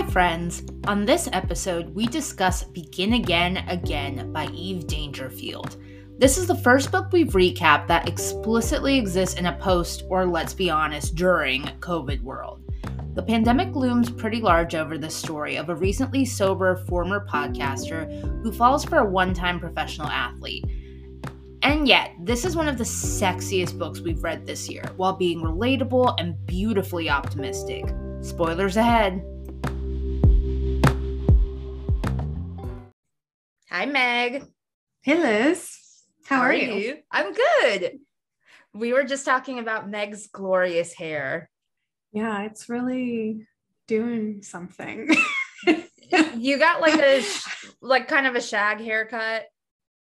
Hi, friends. On this episode, we discuss Begin Again Again by Eve Dangerfield. This is the first book we've recapped that explicitly exists in a post, or let's be honest, during COVID world. The pandemic looms pretty large over the story of a recently sober former podcaster who falls for a one time professional athlete. And yet, this is one of the sexiest books we've read this year, while being relatable and beautifully optimistic. Spoilers ahead. Hi, Meg. Hey, Liz. How, How are, are you? you? I'm good. We were just talking about Meg's glorious hair. Yeah, it's really doing something. You got like a like kind of a shag haircut.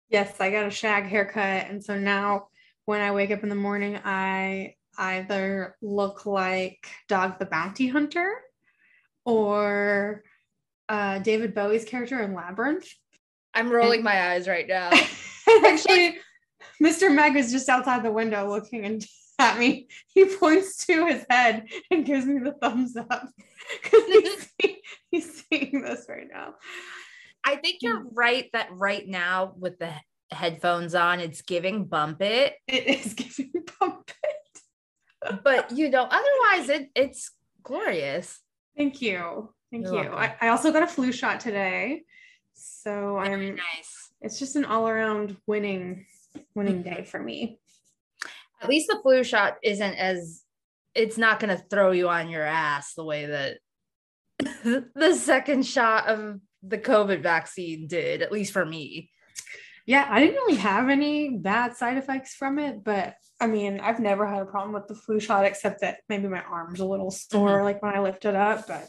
yes, I got a shag haircut, and so now when I wake up in the morning, I either look like Dog the Bounty Hunter or uh, David Bowie's character in Labyrinth. I'm rolling my eyes right now. Actually, Mr. Meg is just outside the window looking at me. He points to his head and gives me the thumbs up because he's, he's seeing this right now. I think you're mm. right that right now with the headphones on, it's giving bump it. It is giving me pump it. But you know, otherwise it it's glorious. Thank you. Thank You're you. welcome. I, I also got a flu shot today. So Very I'm nice. it's just an all around winning winning day for me. At least the flu shot isn't as it's not going to throw you on your ass the way that the second shot of the COVID vaccine did, at least for me. Yeah, I didn't really have any bad side effects from it, but I mean, I've never had a problem with the flu shot except that maybe my arm's a little sore mm-hmm. like when I lift it up, but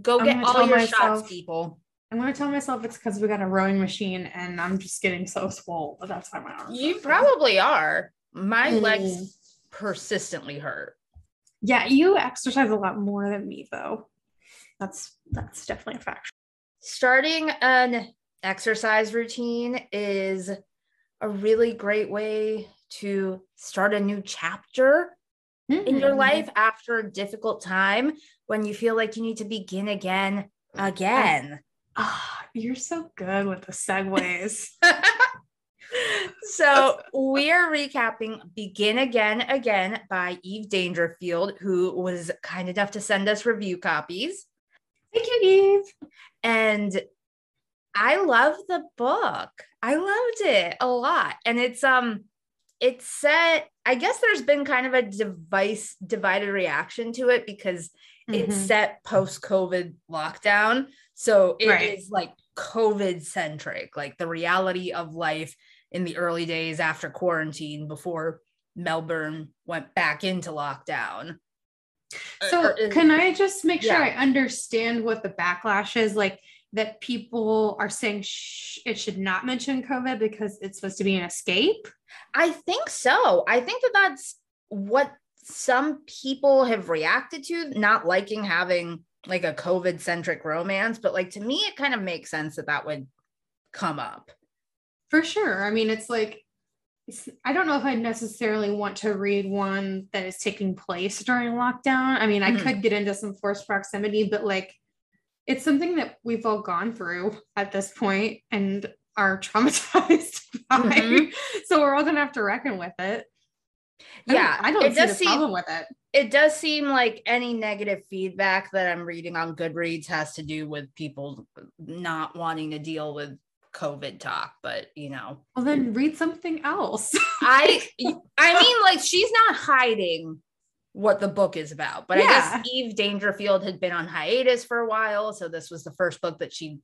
Go I'm get all your myself- shots, people. I'm gonna tell myself it's because we got a rowing machine and I'm just getting so swole, but that's why my arm. You probably are. My Mm. legs persistently hurt. Yeah, you exercise a lot more than me though. That's that's definitely a fact. Starting an exercise routine is a really great way to start a new chapter in your Mhm. life after a difficult time when you feel like you need to begin again again. Ah, you're so good with the segues. so we're recapping Begin Again Again by Eve Dangerfield, who was kind enough to send us review copies. Thank you, Eve. And I love the book. I loved it a lot. And it's um it's set, I guess there's been kind of a device divided reaction to it because it's Mhm. set post-COVID lockdown. So it is Right. like COVID centric, like the reality of life in the early days after quarantine before Melbourne went back into lockdown. So Or- or- can I just make sure I understand what the backlash is like that people are saying sh- it should not mention COVID because it's supposed to be an escape? I think so. I think that that's what some people have reacted to, not liking having like a COVID centric romance. But like to me, it kind of makes sense that that would come up. For sure. I mean, it's like it's, I don't know if I'd necessarily want to read one that is taking place during lockdown. I mean, I Mhm. could get into some forced proximity, but like it's something that we've all gone through at this point and are traumatized by. Mhm. So we're all gonna have to reckon with it. I don't- Yeah, I don't it see does seem- problem with it. It does seem like any negative feedback that I'm reading on Goodreads has to do with people not wanting to deal with COVID talk. But you know, Well, then read something else. I I mean, like she's not hiding what the book is about, but I guess Eve Dangerfield had been on hiatus for a while, so this was the first book that she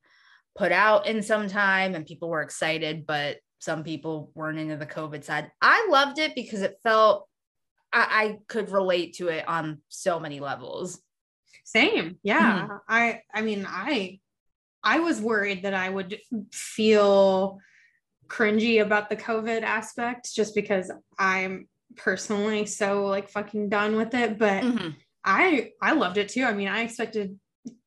put out in some time, and people were excited, but some people weren't into the COVID side. I loved it because it felt I, I could relate to it on so many levels. Same. Yeah. Mm-hmm. I I mean, I I was worried that I would feel cringy about the COVID aspect just because I'm personally so like fucking done with it. But Mhm. I I loved it too. I mean, I expected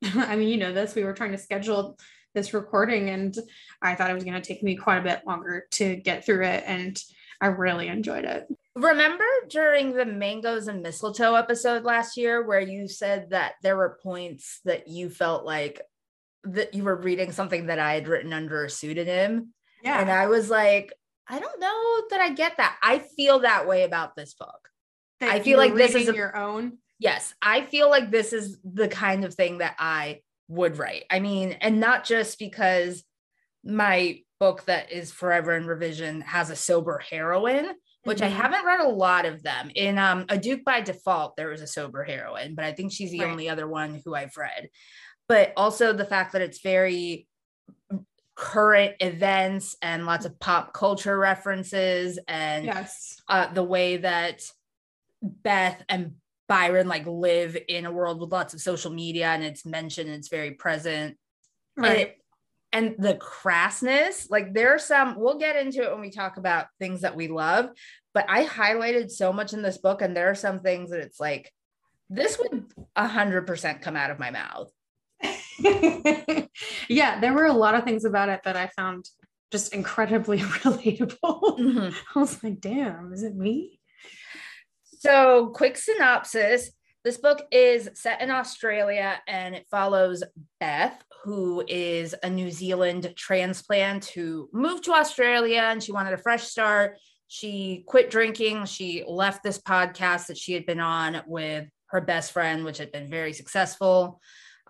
I mean, you know this, we were trying to schedule this recording and I thought it was going to take me quite a bit longer to get through it and I really enjoyed it. Remember during the mangoes and mistletoe episode last year where you said that there were points that you felt like that you were reading something that I had written under a pseudonym? Yeah. And I was like, I don't know that I get that. I feel that way about this book. That I feel like this is a- your own. Yes, I feel like this is the kind of thing that I would write. I mean, and not just because my book that is forever in revision has a sober heroine, which I Mhm. haven't read a lot of them. In um A Duke by Default, there was a sober heroine, but I think she's the Right. only other one who I've read. But also the fact that it's very current events and lots of pop culture references and Yes. uh, the way that Beth and Byron like live in a world with lots of social media and it's mentioned, it's very present. Right. And, and the crassness, like there are some, we'll get into it when we talk about things that we love, but I highlighted so much in this book, and there are some things that it's like, this would a hundred percent come out of my mouth. yeah, there were a lot of things about it that I found just incredibly relatable. Mm-hmm. I was like, damn, is it me? So, quick synopsis this book is set in Australia and it follows Beth, who is a New Zealand transplant who moved to Australia and she wanted a fresh start. She quit drinking. She left this podcast that she had been on with her best friend, which had been very successful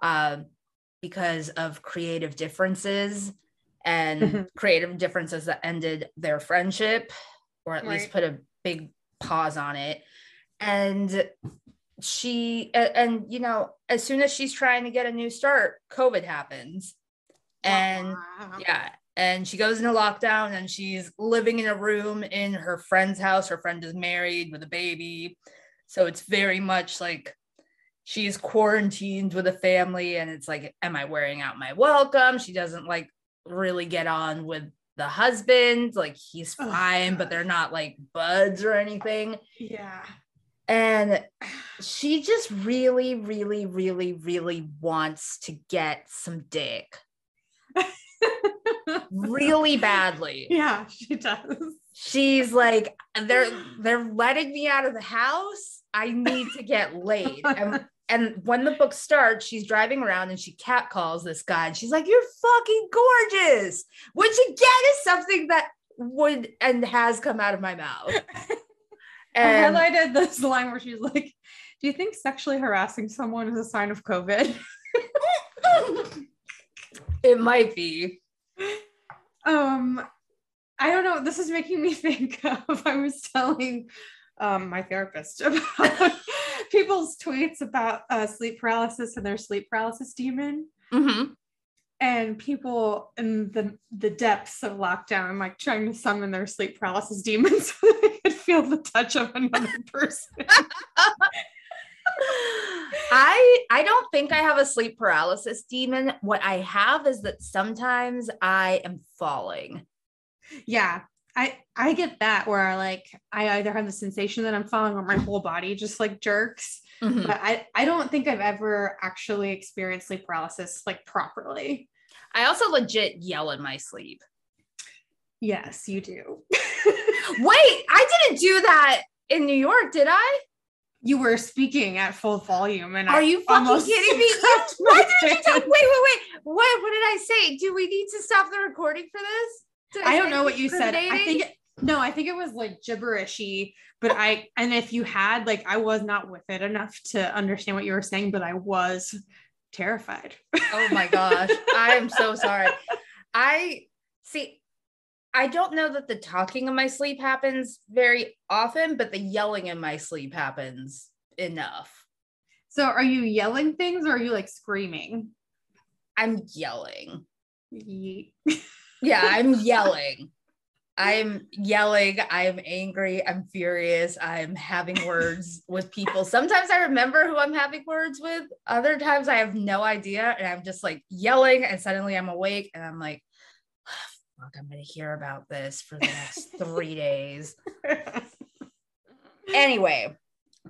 uh, because of creative differences and Mhm. creative differences that ended their friendship or at least put a big pause on it and she and you know as soon as she's trying to get a new start covid happens. And Wow. yeah and she goes into lockdown and she's living in a room in her friend's house. Her friend is married with a baby. So it's very much like she's quarantined with a family and it's like am i wearing out my welcome? She doesn't like really get on with the husband. Like he's Oh, fine but they're not like buds or anything. Yeah. And she just really really really really wants to get some dick. Really badly. Yeah, she does. she's like they're they're letting me out of the house. I need to get laid. And and when the book starts she's driving around and she cat calls this guy and she's like you're fucking gorgeous. Which again is something that would and has come out of my mouth and I highlighted this line where she's like, Do you think sexually harassing someone is a sign of COVID? it might be Um, I don't know. This is making me think of I was telling um my therapist about people's tweets about uh, sleep paralysis and their sleep paralysis demon. Mhm. And people in the the depths of lockdown, like trying to summon their sleep paralysis demons so they could feel the touch of another person. I I don't think I have a sleep paralysis demon. What I have is that sometimes I am falling. yeah i i get that where like i either have the sensation that i'm falling or my whole body just like jerks Mhm. but i i don't think i've ever actually experienced sleep paralysis like properly I also legit yell in my sleep. yes you do Wait, I didn't do that in New York, did I? you were speaking at full volume and Are I you fucking kidding me? Why did you do? Wait, wait, wait. What what did I say? Do we need to stop the recording for this? I don't know what you said i think no i think it was like gibberishy but i and if you had like i was not with it enough to understand what you were saying but i was terrified Oh my gosh. I'm so sorry. I see. I don't know that the talking in my sleep happens very often, but the yelling in my sleep happens enough. so are you yelling things or are you like screaming I'm yelling. Ye- Yeah, I'm yelling. I'm yelling. I'm angry. I'm furious. I'm having words with people. Sometimes I remember who I'm having words with. Other times I have no idea. And I'm just like yelling. And suddenly I'm awake and I'm like, ah, fuck, I'm going to hear about this for the next three days. Anyway,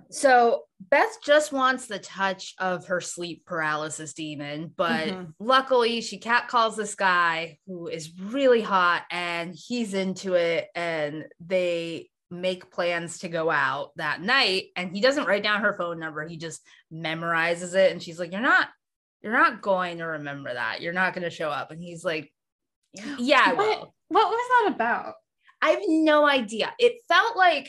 So Beth just wants the touch of her sleep paralysis demon, but Mhm. luckily she cat calls this guy who is really hot and he's into it and they make plans to go out that night and he doesn't write down her phone number he just memorizes it and she's like you're not you're not going to remember that you're not going to show up and he's like yeah What? What was that about? I have no idea. It felt like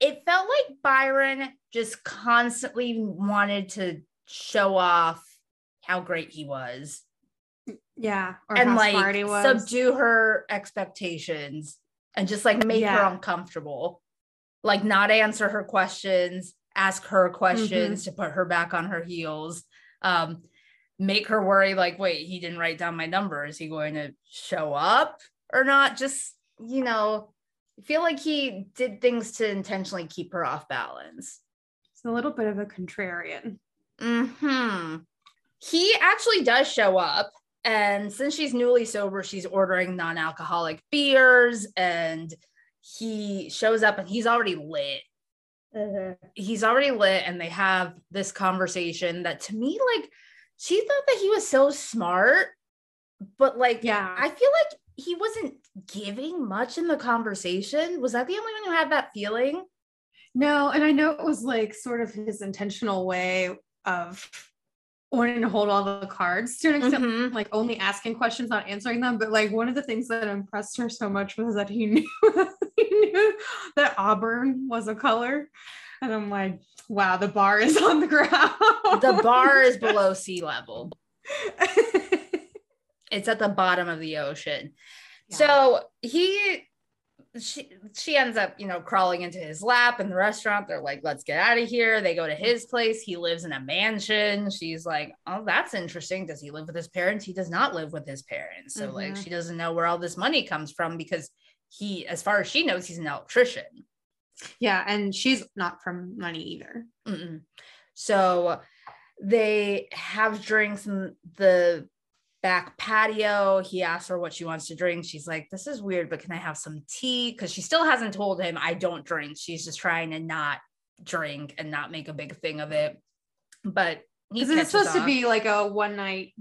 it felt like Byron just constantly wanted to show off how great he was Yeah. Or and how like smart he was. subdue her expectations and just like make her uncomfortable. Like not answer her questions, ask her questions Mm-hmm. to put her back on her heels. Um make her worry like wait, he didn't write down my number. Is he going to show up or not? Just, you know, I feel like he did things to intentionally keep her off balance. It's a little bit of a contrarian. Hmm. He actually does show up, and since she's newly sober, she's ordering non-alcoholic beers, and he shows up, and he's already lit. He's already lit, and they have this conversation that, to me, like, she thought that he was so smart, but like, Yeah. I feel like he wasn't giving much in the conversation. Was that the only one who had that feeling? No, and I know it was like sort of his intentional way of wanting to hold all the cards to an extent, Mhm. like only asking questions, not answering them. But like one of the things that impressed her so much was that he knew he knew that auburn was a color. And I'm like, wow, the bar is on the ground. The bar is below sea level. it's at the bottom of the ocean. So he she she ends up, you know, crawling into his lap in the restaurant. They're like, let's get out of here. They go to his place. He lives in a mansion. She's like, oh, that's interesting. Does he live with his parents? He does not live with his parents. So, like, Mhm. she doesn't know where all this money comes from because he, as far as she knows, he's an electrician. yeah, and she's not from money either. Mm-mm. So they have drinks and the back patio. He asks her what she wants to drink. She's like, This is weird, but can I have some tea? Because she still hasn't told him, I don't drink. She's just trying to not drink and not make a big thing of it. But Because it's supposed to be like a one night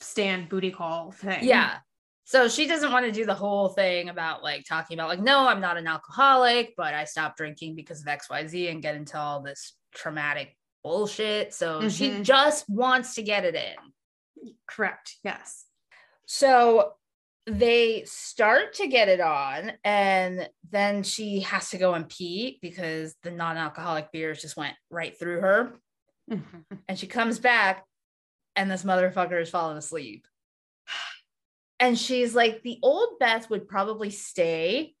stand booty call thing. Yeah. So she doesn't want to do the whole thing about like talking about like, no, I'm not an alcoholic, but I stopped drinking because of XYZ and get into all this traumatic bullshit. So she Mhm. just wants to get it in. Correct. Yes. So they start to get it on, and then she has to go and pee because the non alcoholic beers just went right through her. And she comes back, and this motherfucker is falling asleep. And she's like, the old Beth would probably stay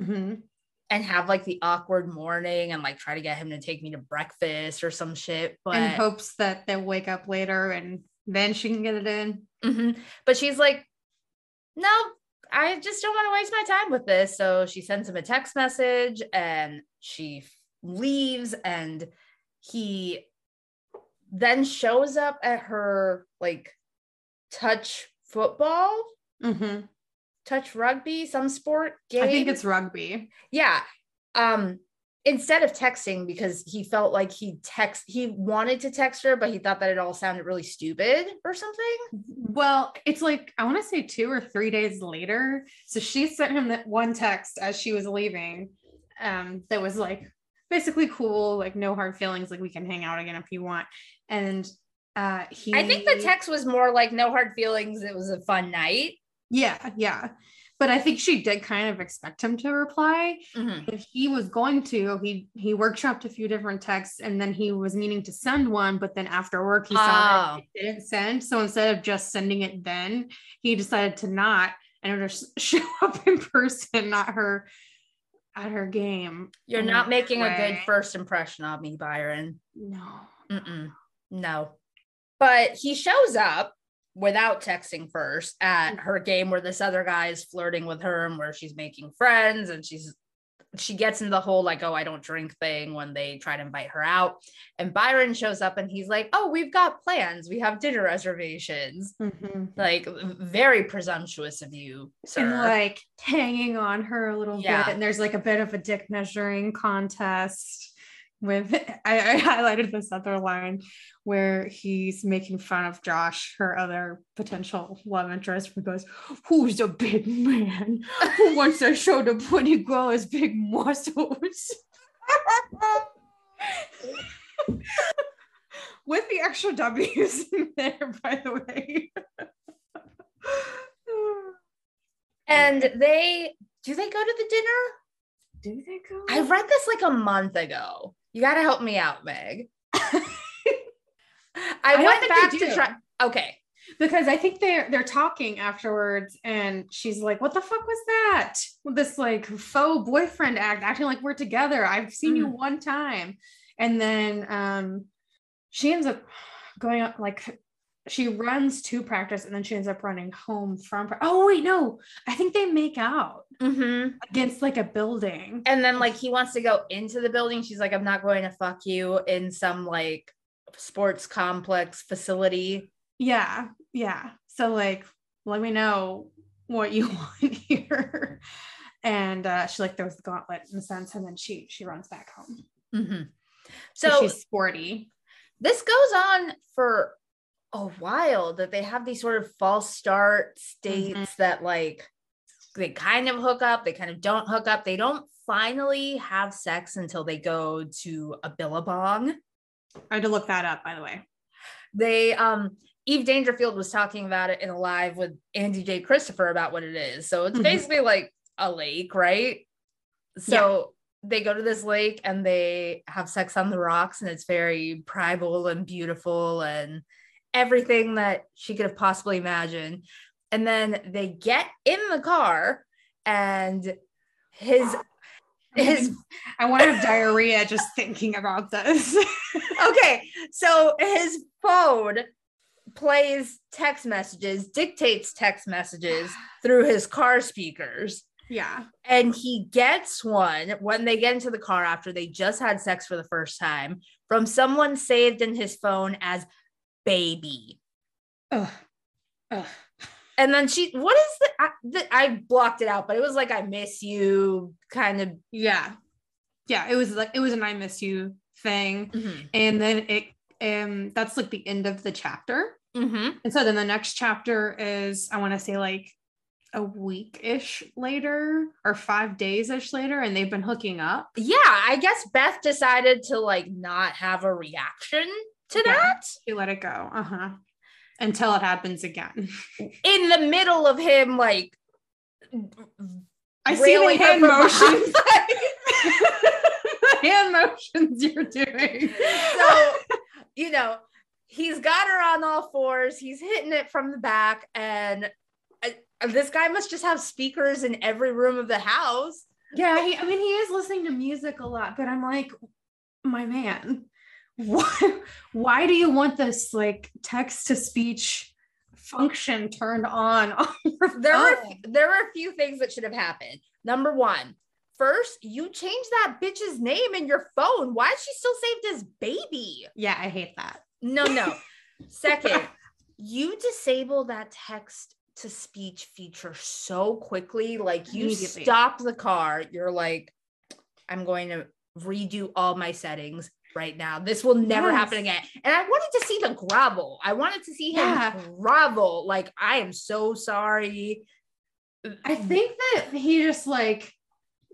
Mhm. and have like the awkward morning and like try to get him to take me to breakfast or some shit. But in hopes that they'll wake up later and then she can get it in. Mhm. But she's like, no, I just don't want to waste my time with this. So she sends him a text message and she leaves and he then shows up at her like touch football, Mhm. touch rugby, some sport game. I think it's rugby. yeah. Um instead of texting because he felt like he text he wanted to text her but he thought that it all sounded really stupid or something. Well, it's like I want to say two or three days later. So she sent him that one text as she was leaving. Um, that was like basically cool, like no hard feelings, like we can hang out again if you want. And uh he I think the text was more like no hard feelings. It was a fun night. Yeah, yeah. But I think she did kind of expect him to reply. Mm-hmm. If he was going to, he he workshopped a few different texts and then he was meaning to send one, but then after work he saw Oh. it, it didn't send. So instead of just sending it then, he decided to not and just show up in person, not her at her game. You're not making a good first impression on me, Byron. No. Mm-mm. No. But he shows up without texting first at her game where this other guy is flirting with her and where she's making friends and she's she gets into the whole like oh I don't drink thing when they try to invite her out and Byron shows up and he's like oh we've got plans we have dinner reservations Mhm. like very presumptuous of you sir And like hanging on her a little Yeah. bit. And there's like a bit of a dick measuring contest with I, I highlighted this other line where he's making fun of Josh, her other potential love interest, who goes, who's a big man who wants to show the pretty girl his big muscles? with the extra W's in there, by the way. and they do they go to the dinner? Do they go? I read this like a month ago. You got to help me out, Meg. I, I went back to try. Okay. because I think they're they're talking afterwards, and she's like, "What the fuck was that? This like faux boyfriend act, acting like we're together. I've seen you one time." And then um, she ends up going up like she runs to practice, and then she ends up running home from. pra- Oh wait, no, I think they make out Mm-hmm. against like a building. And then like he wants to go into the building. She's like, I'm not going to fuck you in some like sports complex facility. Yeah, yeah. So like, let me know what you want here. And uh, she like throws the gauntlet in a sense, and then she she runs back home. Mm-hmm. So So she's sporty. this goes on for a while that they have these sort of false start states that like they kind of hook up, they kind of don't hook up. They don't finally have sex until they go to a billabong. I had to look that up, by the way. They um Eve Dangerfield was talking about it in a live with Andie J. Christopher about what it is. So it's Mhm. basically like a lake, right? So they go to this lake and they have sex on the rocks, and it's very primal and beautiful and everything that she could have possibly imagined. And then they get in the car and his his I want to have diarrhea just thinking about this. okay, so his phone plays text messages, dictates text messages through his car speakers. yeah. And he gets one when they get into the car after they just had sex for the first time from someone saved in his phone as baby. Ugh. Ugh. And then she, what is the I, the, I blocked it out, but it was like, I miss you kind of. Yeah. Yeah. It was like it was an I miss you thing. Mhm. And then it um that's like the end of the chapter. Mhm. And so then the next chapter is, I want to say like a week ish later or five days ish later, and they've been hooking up. Yeah, I guess Beth decided to like not have a reaction to Yeah. that. She let it go. Uh huh. Until it happens again. in the middle of him like I see the hand motions. hand motions you're doing. so you know he's got her on all fours he's hitting it from the back and uh, this guy must just have speakers in every room of the house yeah, he, I mean, he is listening to music a lot, but I'm like, my man, why, why do you want this like text to speech function turned on? on there were phone? Oh. there were a few things that should have happened number one first you changed that bitch's name in your phone why is she still saved as baby yeah, I hate that. No, no. Second, you disable that text to speech feature so quickly. Like you stop the car, you're like, I'm going to redo all my settings right now. This will never Yes. happen again. And I wanted to see the grovel. I wanted to see him Yeah. grovel. Like, I am so sorry. I think that he just like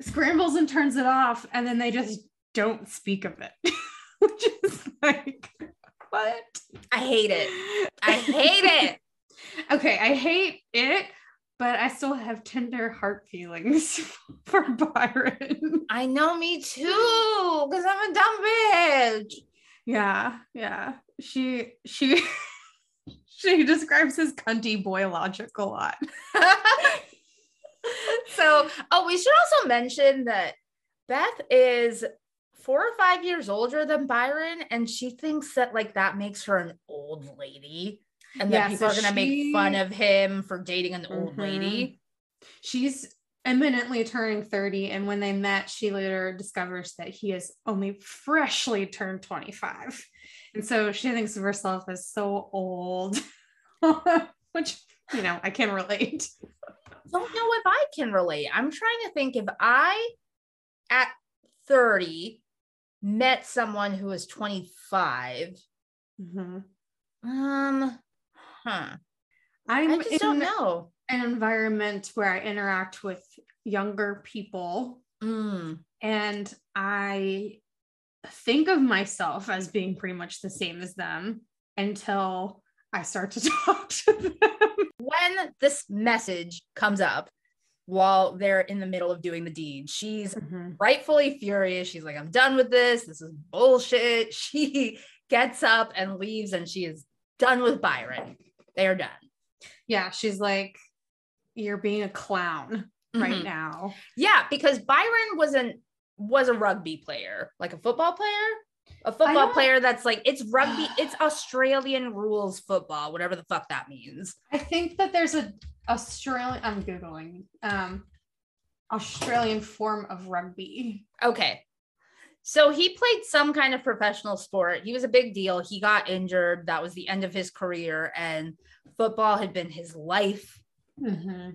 scrambles and turns it off, and then they just don't speak of it, which is like, what? I hate it. I hate it. Okay, I hate it, but I still have tender heart feelings for Byron. I know me too, because I'm a dumb bitch. Yeah, yeah. She she she describes his cunty boy logic a lot. so, oh, we should also mention that Beth is four or five years older than Byron, and she thinks that like that makes her an old lady, and Yeah, that people so are gonna make fun of him for dating an old Mhm. lady. She's imminently turning 30, and when they met, she later discovers that he is only freshly turned 25. And so she thinks of herself as so old, which you know, I can relate. Don't know if I can relate. I'm trying to think if I at 30 met someone who was 25. Mhm. Um, huh. I'm I just in don't know. an environment where I interact with younger people Mm. and I think of myself as being pretty much the same as them until I start to talk to them. When this message comes up while they're in the middle of doing the deed, she's rightfully furious. She's like, I'm done with this. This is bullshit. She gets up and leaves, and she is done with Byron. They are done. Yeah, she's like, You're being a clown right Mhm. now. Yeah, because Byron wasn't was a rugby player, like a football player, a football player that's like it's rugby, it's Australian rules football, whatever the fuck that means. I think that there's a Australian I'm Googling um Australian form of rugby. Okay. So he played some kind of professional sport. He was a big deal. He got injured. That was the end of his career. And football had been his life. Mm-hmm.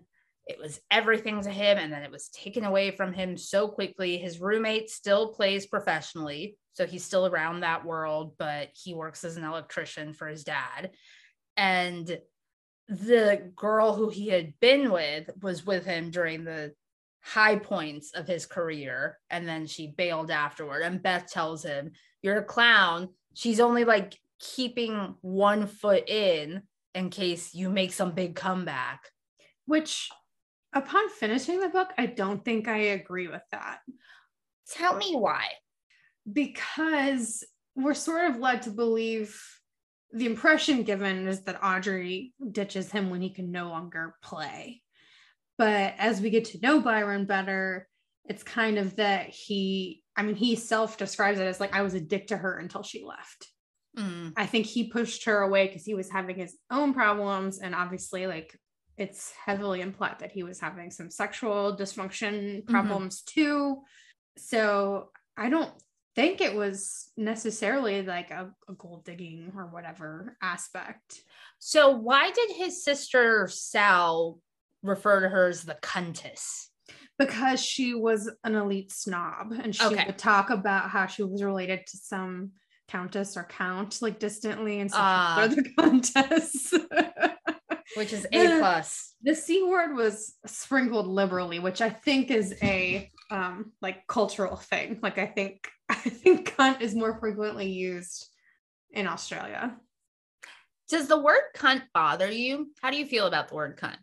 It was everything to him. And then it was taken away from him so quickly. His roommate still plays professionally. So he's still around that world, but he works as an electrician for his dad. And the girl who he had been with was with him during the high points of his career and then she bailed afterward and beth tells him you're a clown she's only like keeping one foot in in case you make some big comeback Which upon finishing the book, I don't think I agree with that. tell me why because we're sort of led to believe the impression given is that Audrey ditches him when he can no longer play. But as we get to know Byron better, it's kind of that he, I mean, he self describes it as like, I was a dick to her until she left. Mm, I think he pushed her away because he was having his own problems. And obviously, like, it's heavily implied that he was having some sexual dysfunction problems too. So I don't think it was necessarily like a, a gold digging or whatever aspect. so why did his sister sal refer to her as the countess Because she was an elite snob and she Okay. would talk about how she was related to some countess or count like distantly and so they're the countess. which is a plus. The c word was sprinkled liberally which i think is a um like cultural thing. Like i think i think cunt is more frequently used in australia. Does the word cunt bother you? How do you feel about the word cunt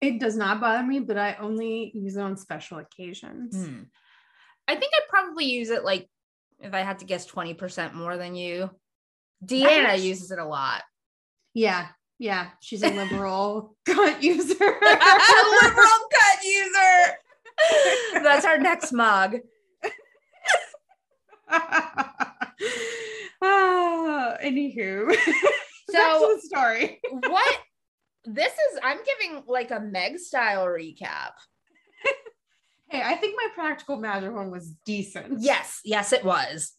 it does not bother me but i only use it on special occasions Hmm. I think I'd probably use it like if I had to guess 20% more than you. Deanna uses it a lot. yeah yeah she's a liberal cunt user Liberal cut user. That's our next mug. ah, anywho so story What this is, I'm giving like a Meg style recap. hey i think my practical magic one was decent Yes, yes, it was.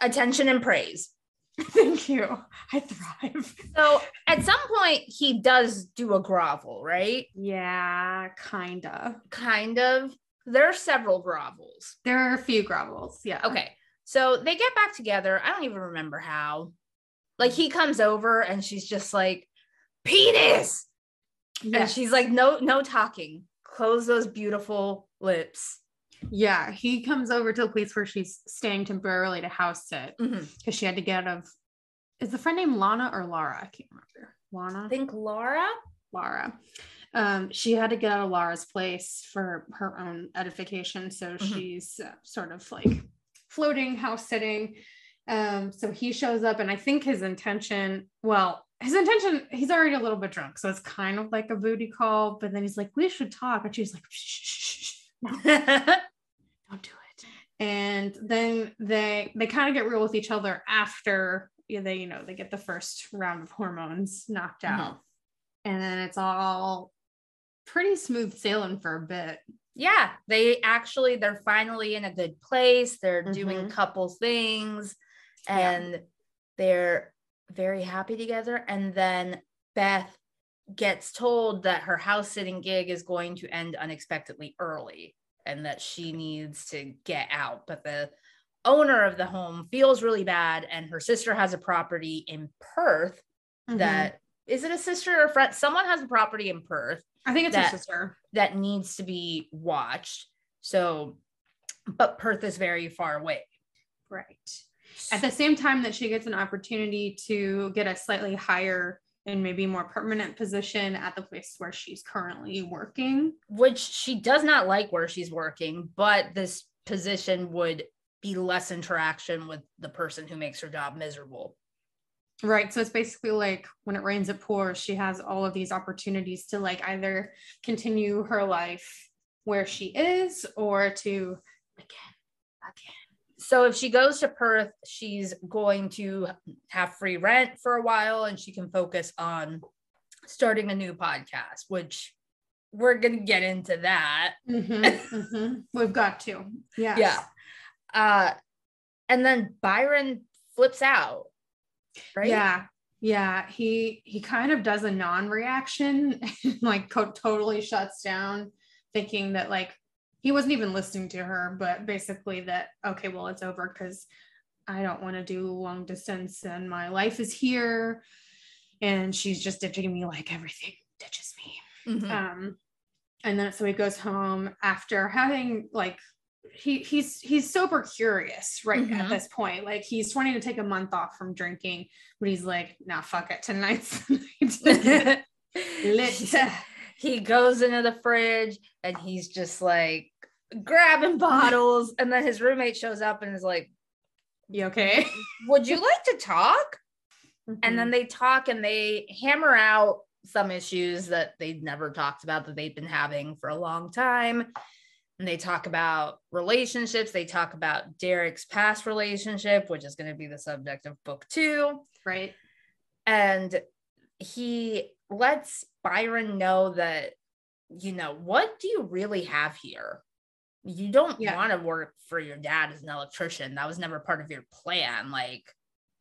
Attention and praise. Thank you. I thrive. So at some point, he does do a grovel, right? Yeah, kinda. Kind of. There are several grovels. There are a few grovels. Yeah. Okay. So they get back together. I don't even remember how. Like he comes over and she's just like, penis. And she's like, no, no talking. Close those beautiful lips. yeah, he comes over to the place where she's staying temporarily to house sit because she had to get out of. Is the friend named Lana or Lara? I can't remember. I Lana, think Laura. Lara. Um, she had to get out of Lara's place for her own edification, so Mhm. she's uh, sort of like floating house sitting. Um, so he shows up, and I think his intention, well, his intention, he's already a little bit drunk, so it's kind of like a booty call. But then he's like, "We should talk," and she's like, shh, shh, shh, no, don't do it. And then they they kind of get real with each other after they you know they get the first round of hormones knocked Mhm. out, and then it's all pretty smooth sailing for a bit. yeah, they actually they're finally in a good place. They're doing Mhm. couple things Yeah. and they're very happy together. And then Beth gets told that her house sitting gig is going to end unexpectedly early and that she needs to get out. But the owner of the home feels really bad and her sister has a property in Perth Mhm. that is it a sister or a friend someone has a property in Perth I think it's that- her sister. that needs to be watched so but Perth is very far away. At the same time that she gets an opportunity to get a slightly higher and maybe more permanent position at the place where she's currently working. which she does not like where she's working but this position would be less interaction with the person who makes her job miserable Right. So it's basically like when it rains, it pours. She has all of these opportunities to like either continue her life where she is or to again, again. So if she goes to Perth, she's going to have free rent for a while and she can focus on starting a new podcast, which we're going to get into that. Mhm, mhm. We've got to. Yes. Yeah. Uh, and then Byron flips out, right? Yeah. Yeah. He he kind of does a non-reaction, like co- totally shuts down, thinking that like he wasn't even listening to her, but basically that okay, well, it's over because I don't want to do long distance and my life is here. And she's just ditching me like everything ditches me. Mhm. um and then so he goes home after having like he he's he's sober curious right Mhm. at this point like he's wanting to take a month off from drinking but he's like nah fuck it tonight's lit he goes into the fridge and he's just like grabbing bottles. And then his roommate shows up and is like, you okay Would you like to talk? and Mm-hmm. then they talk and they hammer out some issues that they'd never talked about that they've been having for a long time and they talk about relationships they talk about derek's past relationship which is going to be the subject of book two right and he lets byron know that you know what do you really have here you don't Yeah. want to work for your dad as an electrician that was never part of your plan like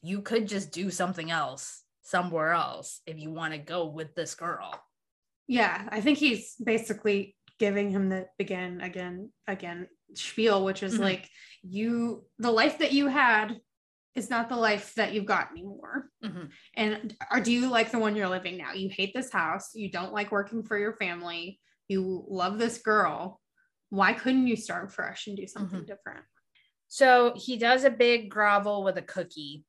you could just do something else somewhere else if you want to go with this girl yeah i think he's basically giving him the again again again spiel which is Mhm. like you the life that you had is not the life that you've got anymore Mhm. And are do you like the one you're living now? You hate this house, you don't like working for your family, you love this girl. Why couldn't you start fresh and do something different? so he does a big grovel with a cookie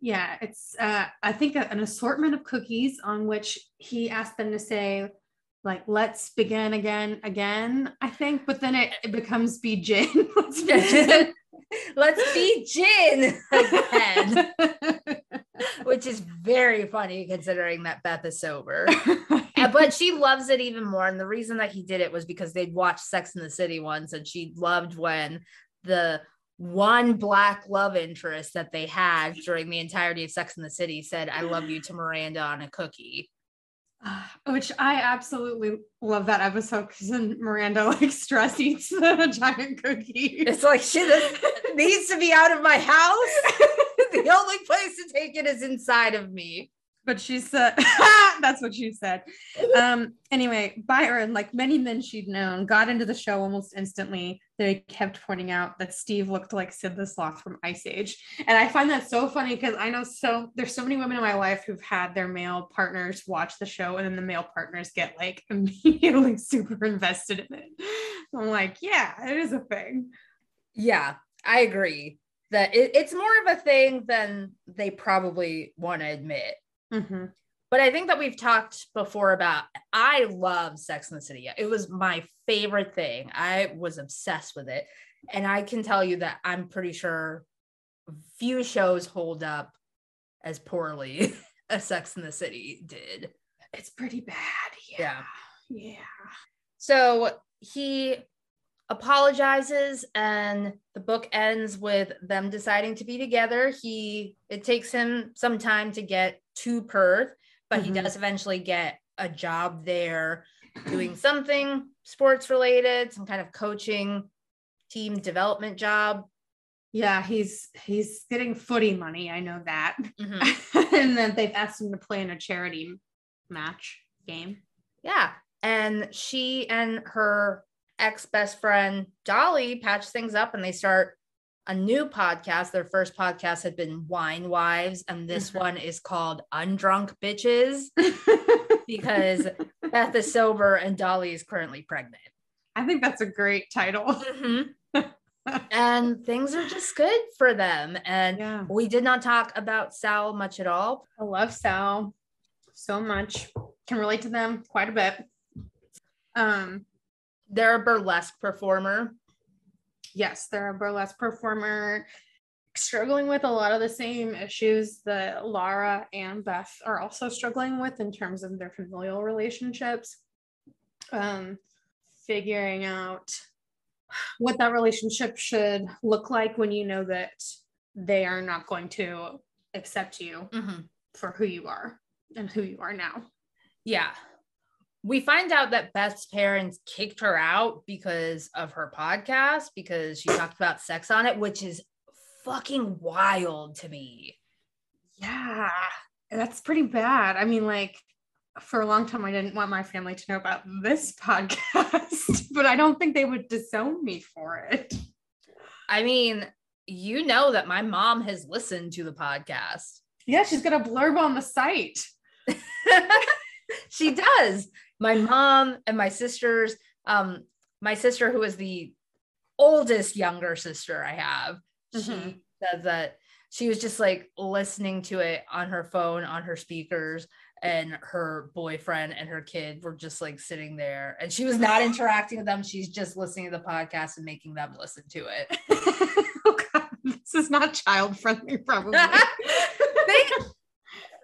Yeah, it's uh I think an assortment of cookies on which he asked them to say like let's begin again again, I think, but then it, it becomes be gin. Let's begin. let's be gin again which is very funny considering that beth is sober but she loves it even more. And the reason that he did it was because they'd watched Sex in the City once, and she loved when the one black love interest that they had during the entirety of Sex in the City said, I love you to Miranda on a cookie. Which I absolutely love that episode because Miranda like stress eats the giant cookie. It's like, shit, this needs to be out of my house. the only place to take it is inside of me. But she said that's what she said. Um anyway byron like many men she'd known got into the show almost instantly. They kept pointing out that steve looked like sid the sloth from ice age. And i find that so funny because i know so there's so many women in my life who've had their male partners watch the show and then the male partners get like immediately super invested in it. I'm like yeah it is a thing. Yeah, I agree that it, it's more of a thing than they probably want to admit. Mhm. But I think that we've talked before about I love Sex in the City. It was my favorite thing. I was obsessed with it. And I can tell you that I'm pretty sure few shows hold up as poorly as Sex in the City did. it's pretty bad yeah yeah So he apologizes and the book ends with them deciding to be together. He it takes him some time to get to Perth, but Mhm. he does eventually get a job there doing something sports related, some kind of coaching team development job. Yeah, he's he's getting footy money. I know that. Mhm. and then they've asked him to play in a charity match game. Yeah. And she and her ex best friend Dolly patch things up and they start a new podcast. Their first podcast had been Wine Wives, and this Mhm. one is called Undrunk Bitches because Beth is sober and Dolly is currently pregnant. I think that's a great title. and things are just good for them. And Yeah. we did not talk about Sal much at all. I love Sal so much. Can relate to them quite a bit. Um, They're a burlesque performer. yes, they're a burlesque performer struggling with a lot of the same issues that Laura and Beth are also struggling with in terms of their familial relationships. Um, figuring out what that relationship should look like when you know that they are not going to accept you for who you are and who you are now. Yeah. We find out that Beth's parents kicked her out because of her podcast, because she talked about sex on it, which is fucking wild to me. Yeah, that's pretty bad. I mean, like, for a long time, I didn't want my family to know about this podcast, but I don't think they would disown me for it. I mean, you know that my mom has listened to the podcast. Yeah, she's got a blurb on the site. she does. My mom and my sisters, um, my sister, who is the oldest younger sister I have, she Mhm. says that she was just like listening to it on her phone, on her speakers, and her boyfriend and her kid were just like sitting there. And she was not interacting with them. She's just listening to the podcast and making them listen to it. oh, God, this is not child friendly, probably. they,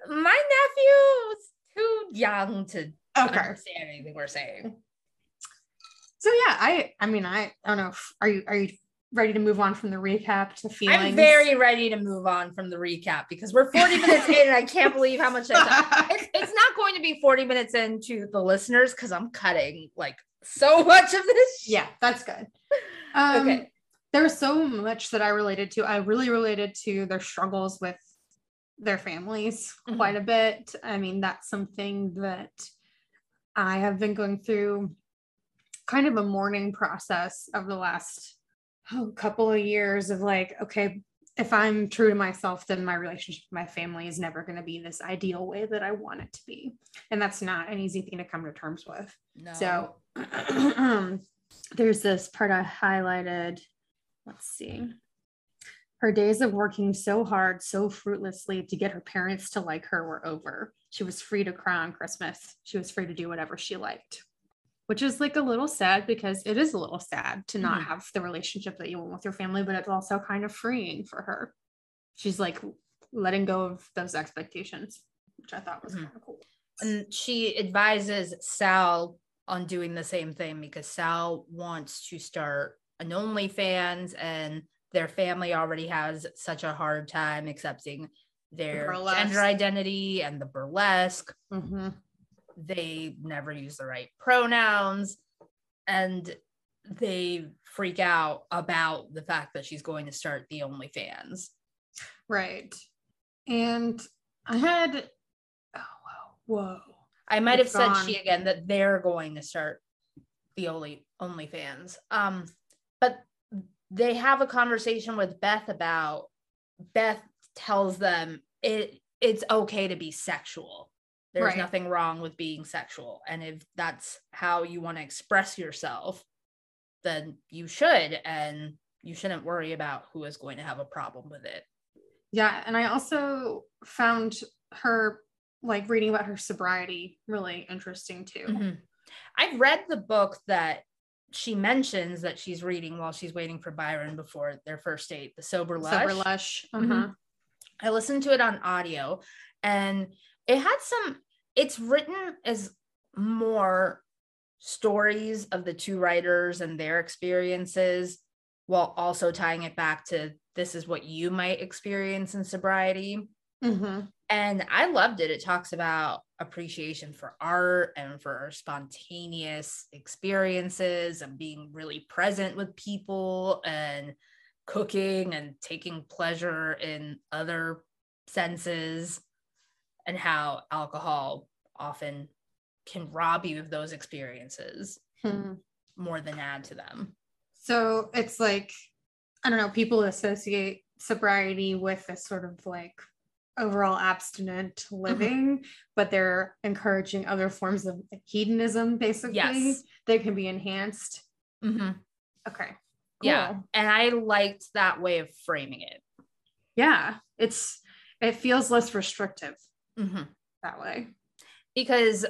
my nephew is too young to okay. understand anything we're saying. So yeah, I I mean I, I don't know. If, are you are you ready to move on from the recap to feelings? I'm very ready to move on from the recap because we're 40 minutes in and I can't believe how much I talked. It's, it's not going to be 40 minutes into the listeners because I'm cutting like so much of this. yeah, that's good. Um, Okay. There was so much that I related to. I really related to their struggles with their families Mhm. quite a bit. I mean, that's something that I have been going through kind of a mourning process of the last oh, couple of years of like, okay, if I'm true to myself, then my relationship with my family is never going to be this ideal way that I want it to be. And that's not an easy thing to come to terms with. No. So there's this part I highlighted. Let's see. Her days of working so hard, so fruitlessly to get her parents to like her were over. She was free to cry on Christmas. She was free to do whatever she liked, which is like a little sad because it is a little sad to not Mhm. have the relationship that you want with your family, but it's also kind of freeing for her. She's like letting go of those expectations, which I thought was Mhm. kind of cool. and she advises Sal on doing the same thing because Sal wants to start an OnlyFans and their family already has such a hard time accepting their burlesque. gender identity and the burlesque. Mhm. They never use the right pronouns and they freak out about the fact that she's going to start the OnlyFans. Right. And I had, oh, whoa, whoa. I might have It's said she again that they're going to start the only OnlyFans. Um, but they have a conversation with Beth about Beth tells them it it's okay to be sexual. There's Right. nothing wrong with being sexual. And if that's how you want to express yourself, then you should and you shouldn't worry about who is going to have a problem with it. Yeah. And I also found her like reading about her sobriety really interesting too. Mhm. I've read the book that she mentions that she's reading while she's waiting for Byron before their first date, The Sober Lush. Sober Lush. Uh-huh. I listened to it on audio and it had some, it's written as more stories of the two writers and their experiences while also tying it back to this is what you might experience in sobriety Mhm. and I loved it. It talks about appreciation for art and for spontaneous experiences and being really present with people and cooking and taking pleasure in other senses and how alcohol often can rob you of those experiences Hmm. more than add to them. So it's like I don't know, people associate sobriety with this sort of like overall abstinent Mm-hmm. living, but they're encouraging other forms of hedonism, basically. Yes. They can be enhanced. Mhm. Okay. Yeah. And I liked that way of framing it. Yeah. It's it feels less restrictive Mhm. that way. because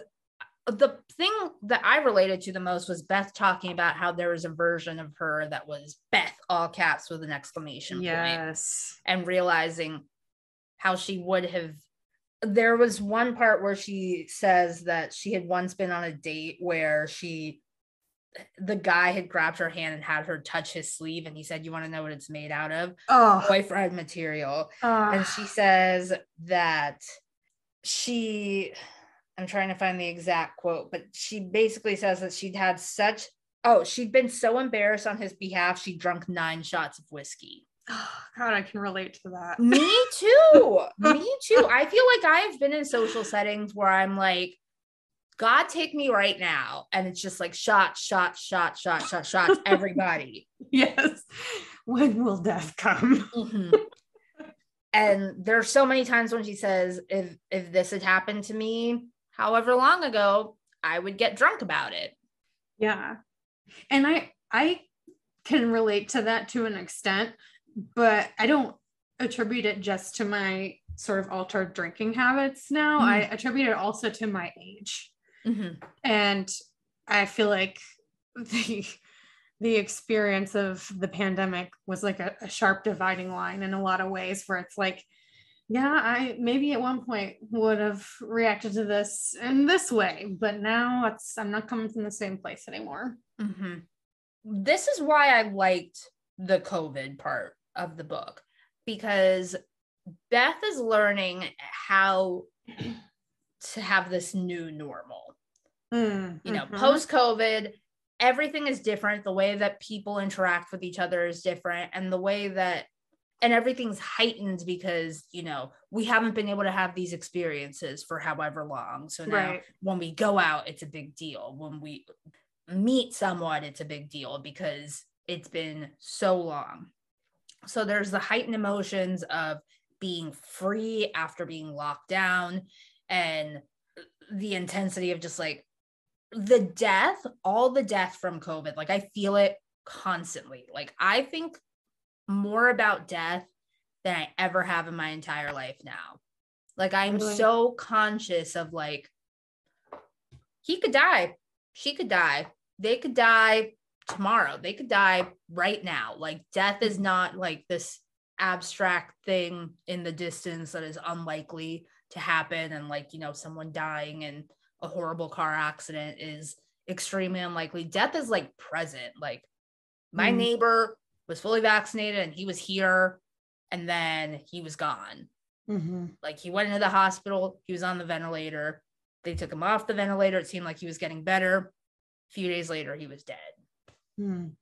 the thing that I related to the most was Beth talking about how there was a version of her that was Beth, all caps with an exclamation point, Yes. and realizing how she would have. There was one part where she says that she had once been on a date where she, the guy had grabbed her hand and had her touch his sleeve, and he said, "You want to know what it's made out of? Oh, Boyfriend material." uh, and she says that she i'm trying to find the exact quote but she basically says that she'd had such oh she'd been so embarrassed on his behalf she drunk nine shots of whiskey God, I can relate to that. me too me too i feel like i've been in social settings where i'm like god take me right now and it's just like shot shot shot shot shot shots everybody Yes. When will death come? Mhm. and there's so many times when she says if if this had happened to me however long ago i would get drunk about it Yeah. And I I can relate to that to an extent, but I don't attribute it just to my sort of altered drinking habits now. Mm. I attribute it also to my age. And I feel like the the experience of the pandemic was like a, a sharp dividing line in a lot of ways where it's like yeah i maybe at one point would have reacted to this in this way but now it's i'm not coming from the same place anymore. Mhm. this is why i liked the covid part of the book because beth is learning how to have this new normal Mm, you know post covid everything is different. The way that people interact with each other is different. And the way that and everything's heightened because you know we haven't been able to have these experiences for however long. So now Right. when we go out it's a big deal. When we meet someone it's a big deal because it's been so long. So there's the heightened emotions of being free after being locked down and the intensity of just like the death, all the death from COVID, like I feel it constantly. Like I think more about death than I ever have in my entire life now. Like I'm Really? so conscious of like he could die, she could die, they could die tomorrow, they could die right now. Like death is not like this abstract thing in the distance that is unlikely to happen and like you know someone dying in a horrible car accident is extremely unlikely. Death is like present. Like my Mm. neighbor was fully vaccinated and he was here and then he was gone. Mhm. like he went into the hospital he was on the ventilator. They took him off the ventilator. It seemed like he was getting better. A few days later he was dead. Mm.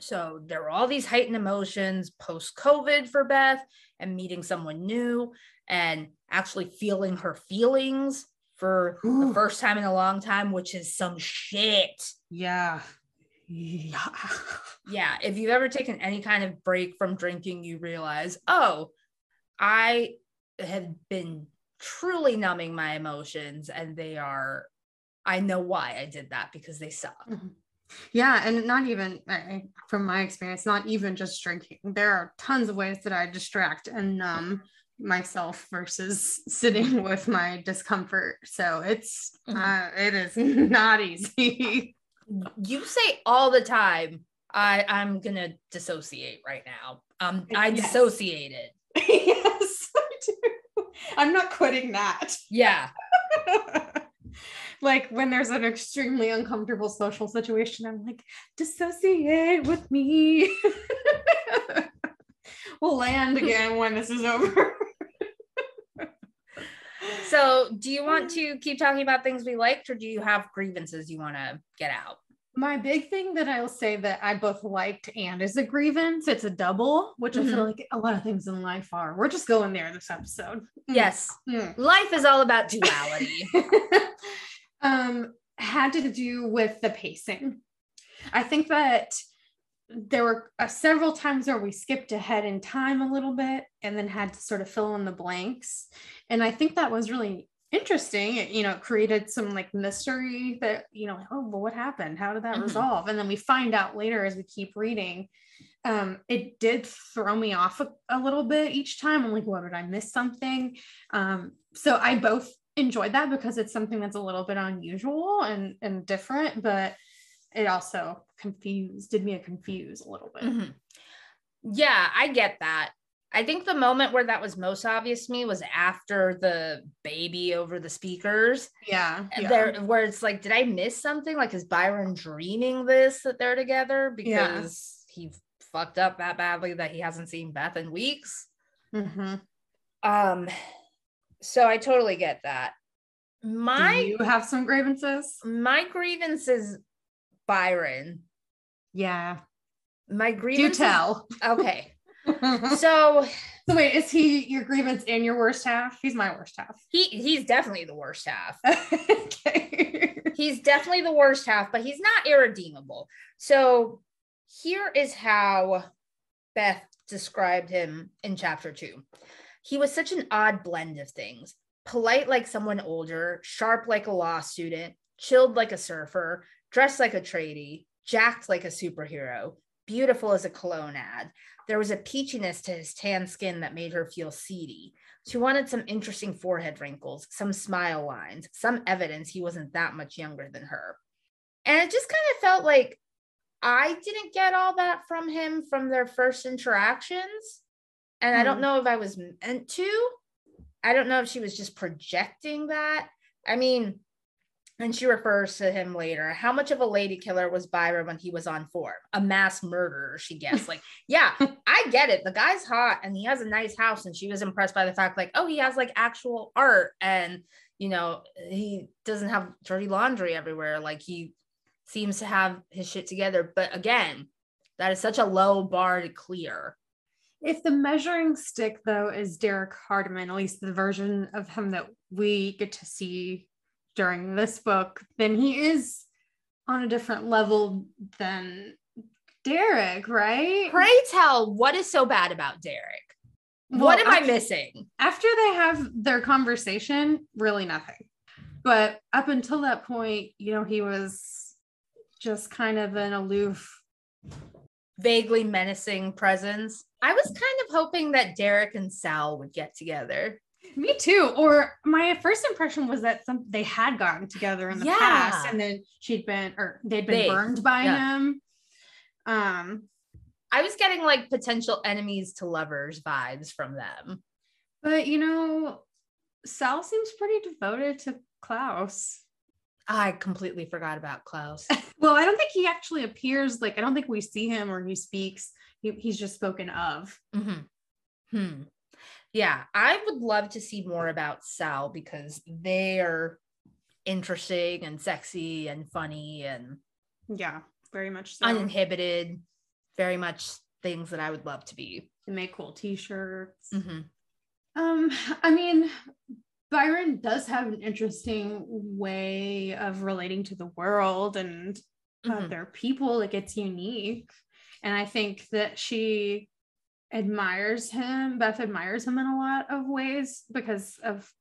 so there were all these heightened emotions post COVID for Beth and meeting someone new and actually feeling her feelings for the first time in a long time, which is some shit. yeah yeah Yeah. If you've ever taken any kind of break from drinking, you realize, oh, I have been truly numbing my emotions and they are, I know why I did that because they suck. Mm-hmm. Yeah, and not even from my experience, not even just drinking. There are tons of ways that I distract and numb myself versus sitting with my discomfort. So it's Mhm. uh, it is not easy. you say all the time i i'm gonna dissociate right now um i Yes. dissociated yes, I do. I'm not quitting that. yeah like when there's an extremely uncomfortable social situation, I'm like, dissociate with me. we'll land again when this is over. So do you want to keep talking about things we liked or do you have grievances you want to get out My big thing that I'll say that I both liked and is a grievance, it's a double, which I feel like a lot of things in life are. We're just going there this episode. Mm, yes mm. life is all about duality um, had to do with the pacing. I think that there were uh, several times where we skipped ahead in time a little bit and then had to sort of fill in the blanks. And I think that was really interesting. It, you know, it created some like mystery that, you know, oh, well, what happened? How did that Mhm. resolve? And then we find out later as we keep reading. Um, it did throw me off a, a little bit each time. I'm like, what did I miss something? Um, so I both enjoyed that because it's something that's a little bit unusual and and different, but it also confused did me a confuse a little bit. Mhm. Yeah, I get that. I think the moment where that was most obvious to me was after the baby over the speakers. Yeah, yeah. There, where it's like, did I miss something? Like, is Byron dreaming this that they're together Yeah. because he fucked up that badly that he hasn't seen Beth in weeks? Mhm. Um, so I totally get that. My Do you have some grievances? my grievance is Byron. Yeah. My Do grievance. is- tell. okay. so So wait, is he your grievance and your worst half? He's my worst half. he he's definitely the worst half. okay. he's definitely the worst half, but he's not irredeemable. So here is how Beth described him in chapter two. He was such an odd blend of things polite like someone older, sharp like a law student, chilled like a surfer, dressed like a tradie, jacked like a superhero, beautiful as a cologne ad. There was a peachiness to his tan skin that made her feel seedy. She wanted some interesting forehead wrinkles, some smile lines, some evidence he wasn't that much younger than her. And it just kind of felt like I didn't get all that from him from their first interactions. And I don't Hmm. know if I was meant to. I don't know if she was just projecting that. I mean, and she refers to him later. How much of a lady killer was Byron when he was on form? A mass murderer, she guessed. Like, yeah, I get it. The guy's hot and he has a nice house. And she was impressed by the fact, like, oh, he has like actual art and, you know, he doesn't have dirty laundry everywhere. Like, he seems to have his shit together. But again, that is such a low bar to clear. If the measuring stick though is Derek Hardiman, at least the version of him that we get to see during this book, then he is on a different level than Derek, right? Pray tell, what is so bad about Derek? Well, what am I missing? After they have their conversation, really nothing. But up until that point, you know, he was just kind of an aloof. Vaguely menacing presence. I was kind of hoping that Derek and Sal would get together. Me too. Or my first impression was that some they had gotten together in the past, and then she'd been or they'd been They- burned by yeah. him. Um, I was getting like potential enemies to lovers vibes from them. but you know, Sal seems pretty devoted to Klaus. I completely forgot about Klaus. Well, I don't think he actually appears like I don't think we see him or he speaks. He, he's just spoken of. Mhm. Hmm. Yeah, I would love to see more about Sal because they're interesting and sexy and funny and Yeah, very much so. uninhibited. Very much things that I would love to be. They make cool t-shirts. Mhm. Um, I mean, Byron does have an interesting way of relating to the world and uh, Mhm. their people. Like it's unique, and I think that she admires him. Beth admires him in a lot of ways because of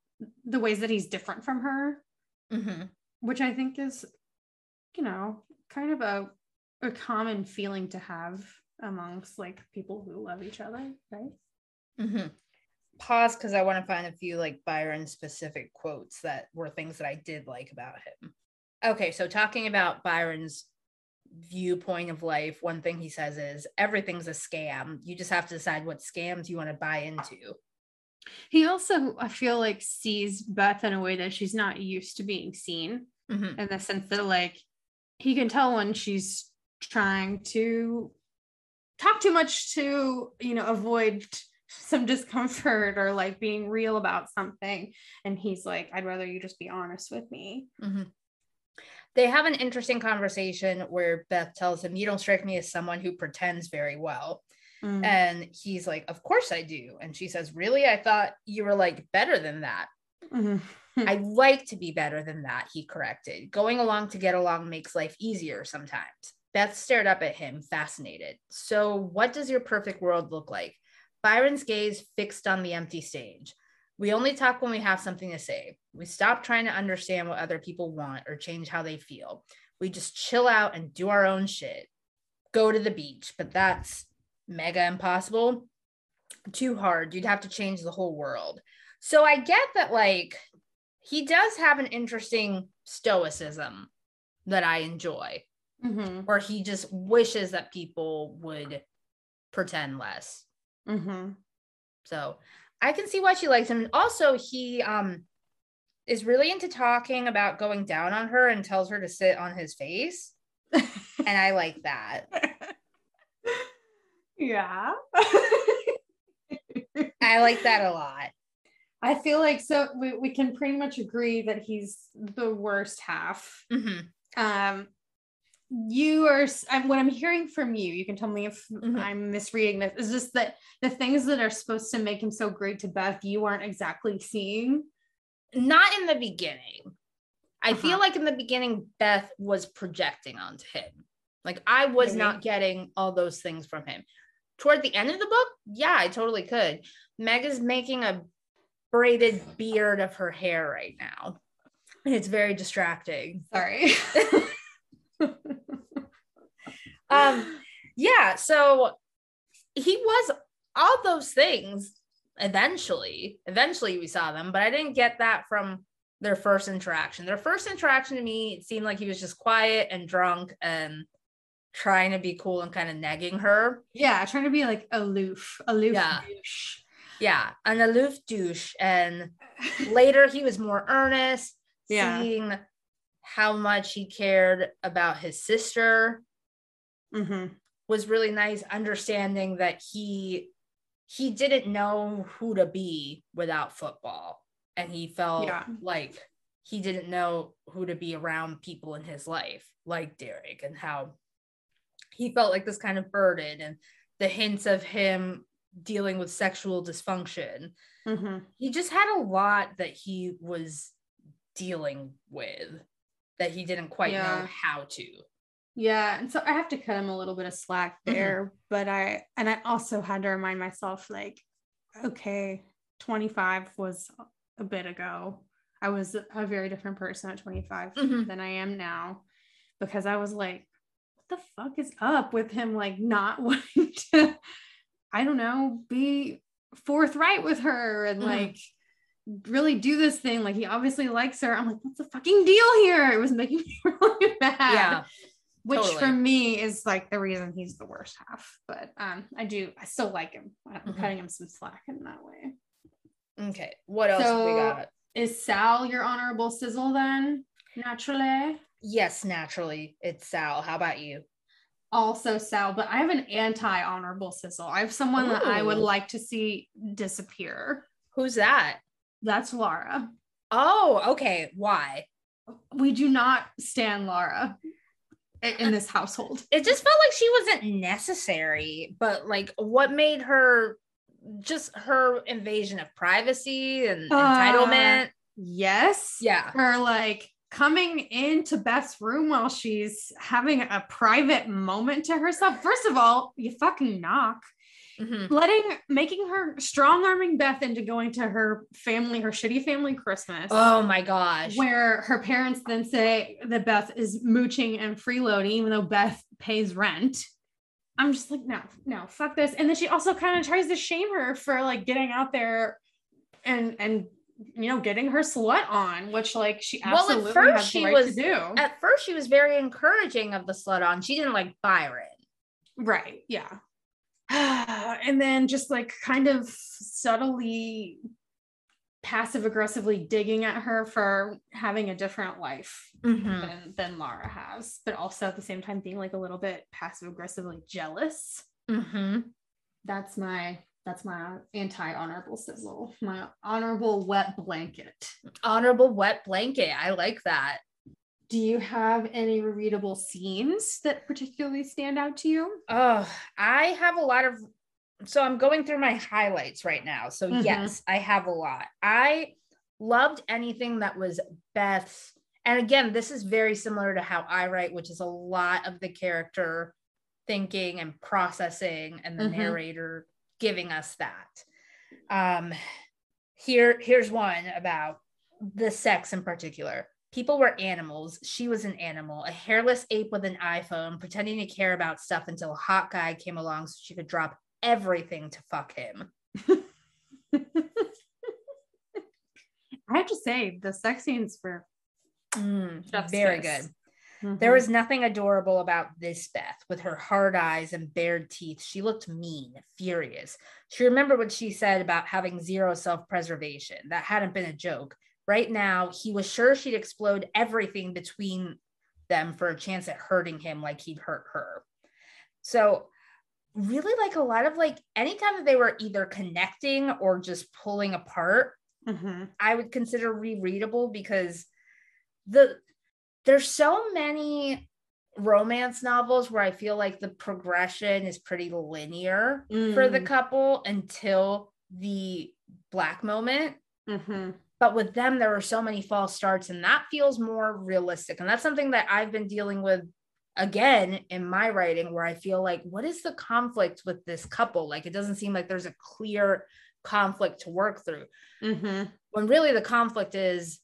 the ways that he's different from her, Mhm. which I think is, you know, kind of a a common feeling to have amongst like people who love each other, right? hmm Pause because I want to find a few like Byron specific quotes that were things that I did like about him. Okay, so talking about Byron's viewpoint of life, one thing he says is everything's a scam. You just have to decide what scams you want to buy into. He also, I feel like, sees Beth in a way that she's not used to being seen, Mhm. in the sense that, like, he can tell when she's trying to talk too much to, you know, avoid some discomfort or like being real about something. And he's like, I'd rather you just be honest with me. Mhm. They have an interesting conversation where Beth tells him, You don't strike me as someone who pretends very well. Mm. And he's like, Of course I do. And she says, Really? I thought you were like better than that. Mhm. I like to be better than that, he corrected. Going along to get along makes life easier sometimes. Beth stared up at him, fascinated. So, what does your perfect world look like? Byron's gaze fixed on the empty stage. We only talk when we have something to say. We stop trying to understand what other people want or change how they feel. We just chill out and do our own shit. Go to the beach, but that's mega impossible. Too hard. You'd have to change the whole world. So I get that, like, he does have an interesting stoicism that I enjoy, Mm-hmm. where he just wishes that people would pretend less. Mm-hmm. So I can see why she likes him. Also, he um is really into talking about going down on her and tells her to sit on his face. And I like that. yeah. I like that a lot. I feel like so we, we can pretty much agree that he's the worst half. Mhm. Um you are I'm, what I'm hearing from you, you can tell me if Mhm. I'm misreading this, is just that the things that are supposed to make him so great to Beth, you aren't exactly seeing. Not in the beginning. I Uh-huh. feel like in the beginning, Beth was projecting onto him. Like I was Maybe. not getting all those things from him. Toward the end of the book, yeah, I totally could. Meg is making a braided beard of her hair right now. And it's very distracting. Sorry. Um, yeah, so he was all those things eventually. Eventually we saw them, but I didn't get that from their first interaction. Their first interaction to me, it seemed like he was just quiet and drunk and trying to be cool and kind of nagging her. yeah, trying to be like aloof, aloof Yeah. douche. Yeah, an aloof douche. And later he was more earnest, Yeah. seeing how much he cared about his sister Mm-hmm. was really nice understanding that he he didn't know who to be without football and he felt Yeah. like he didn't know who to be around people in his life like Derek and how he felt like this kind of burden and the hints of him dealing with sexual dysfunction Mm-hmm. he just had a lot that he was dealing with that he didn't quite Yeah. know how to Yeah, and so I have to cut him a little bit of slack Mhm. there, but I and I also had to remind myself like okay, 25 was a bit ago. I was a very different person at 25 Mhm. than I am now because I was like what the fuck is up with him like not wanting to I don't know, be forthright with her and Mhm. like really do this thing like he obviously likes her. I'm like what's the fucking deal here? It was making me really mad yeah which Totally. for me is like the reason he's the worst half but um i do i still like him i'm Mhm. cutting him some slack in that way okay what else have we got is sal your honorable sizzle then naturally Yes, naturally. It's Sal. How about you? also sal but i have an anti-honorable sizzle i have someone that i would like to see disappear Who's that? that's laura Oh, okay. Why? we do not stand laura in this household It just felt like she wasn't necessary, but like what made her just her invasion of privacy and Uh, entitlement? yes Yeah. her like coming into Beth's room while she's having a private moment to herself. First of all, you fucking knock. Mhm. Letting making her strong arming Beth into going to her family, her shitty family Christmas. Oh my gosh. Where her parents then say that Beth is mooching and freeloading, even though Beth pays rent. I'm just like, no, no, fuck this. And then she also kind of tries to shame her for like getting out there and and you know getting her slut on, which like she Well, at absolutely first has the she right was- to do. At first, she was very encouraging of the slut on. She didn't like Byron. right, yeah. and then just like kind of subtly passive aggressively digging at her for having a different life Mhm. than, than Lara has, but also at the same time being like a little bit passive aggressively jealous. Mhm. That's my that's my anti-honorable sizzle, my honorable wet blanket. Honorable wet blanket. I like that. Do you have any readable scenes that particularly stand out to you? Oh, I have a lot of. So I'm going through my highlights right now. So Mhm. yes, I have a lot. I loved anything that was Beth's And again, this is very similar to how I write, which is a lot of the character thinking and processing and the Mhm. narrator giving us that. Um here here's one about the sex in particular. People were animals. She was an animal, a hairless ape with an iPhone, pretending to care about stuff until a hot guy came along so she could drop everything to fuck him. I have to say, the sex scenes were Mm, very kiss. good. There was nothing adorable about this Beth with her hard eyes and bared teeth. She looked mean, furious. She remembered what she said about having zero self preservation. That hadn't been a joke. Right now, he was sure she'd explode everything between them for a chance at hurting him like he'd hurt her. So, really, like a lot of like anytime that they were either connecting or just pulling apart, Mhm. I would consider rereadable because the there's so many romance novels where I feel like the progression is pretty linear for the Mm. couple until the black moment. Mhm. But with them, there were so many false starts, and that feels more realistic. And that's something that I've been dealing with again in my writing, where I feel like, what is the conflict with this couple? Like, it doesn't seem like there's a clear conflict to work through Mhm. when really the conflict is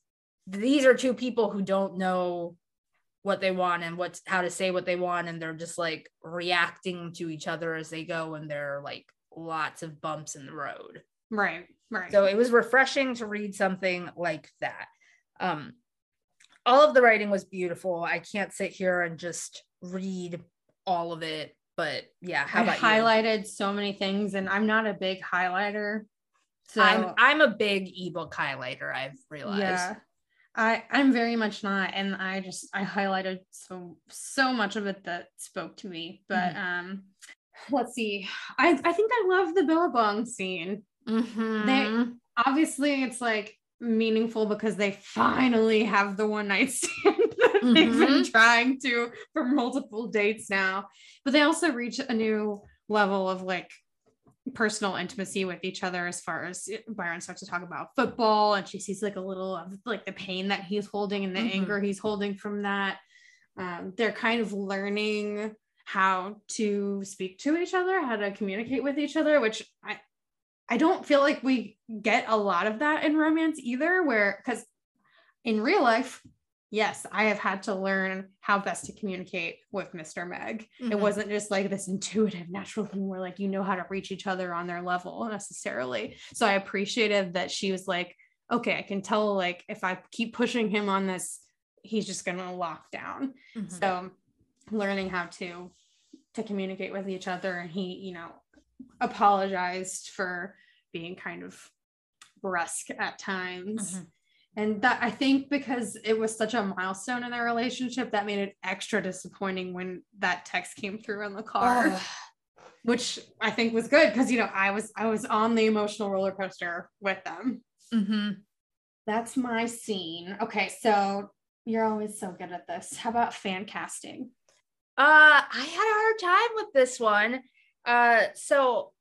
these are two people who don't know what they want and what's how to say what they want and they're just like reacting to each other as they go and there are like lots of bumps in the road Right. Right. so it was refreshing to read something like that um all of the writing was beautiful i can't sit here and just read all of it but yeah how I about you highlighted so many things, and I'm not a big highlighter. So I'm I'm a big ebook highlighter I've realized yeah, I I'm very much not, and I just I highlighted so so much of it that spoke to me. But um, let's see. I I think I love the Billabong scene. Mhm. Obviously, it's like meaningful because they finally have the one night stand that they've been trying to for multiple dates now. But they also reach a new level of like personal intimacy with each other as far as Byron starts to talk about football and she sees like a little of like the pain that he's holding and the Mhm. anger he's holding from that. Um, they're kind of learning how to speak to each other, how to communicate with each other, which I I don't feel like we get a lot of that in romance either, where because in real life, yes, I have had to learn how best to communicate with Mr. Meg. It Mhm. wasn't just like this intuitive, natural thing where like you know how to reach each other on their level necessarily. So I appreciated that she was like, okay, I can tell like if I keep pushing him on this, he's just gonna lock down. Mhm. So learning how to to communicate with each other and he, you know, apologized for being kind of brusque at times. Mhm. And that I think because it was such a milestone in their relationship, that made it extra disappointing when that text came through in the car, Ugh. which I think was good because you know I was I was on the emotional roller coaster with them. Mhm. That's my scene. Okay, so you're always so good at this. How about fan casting? Uh, I had a hard time with this one. Uh, so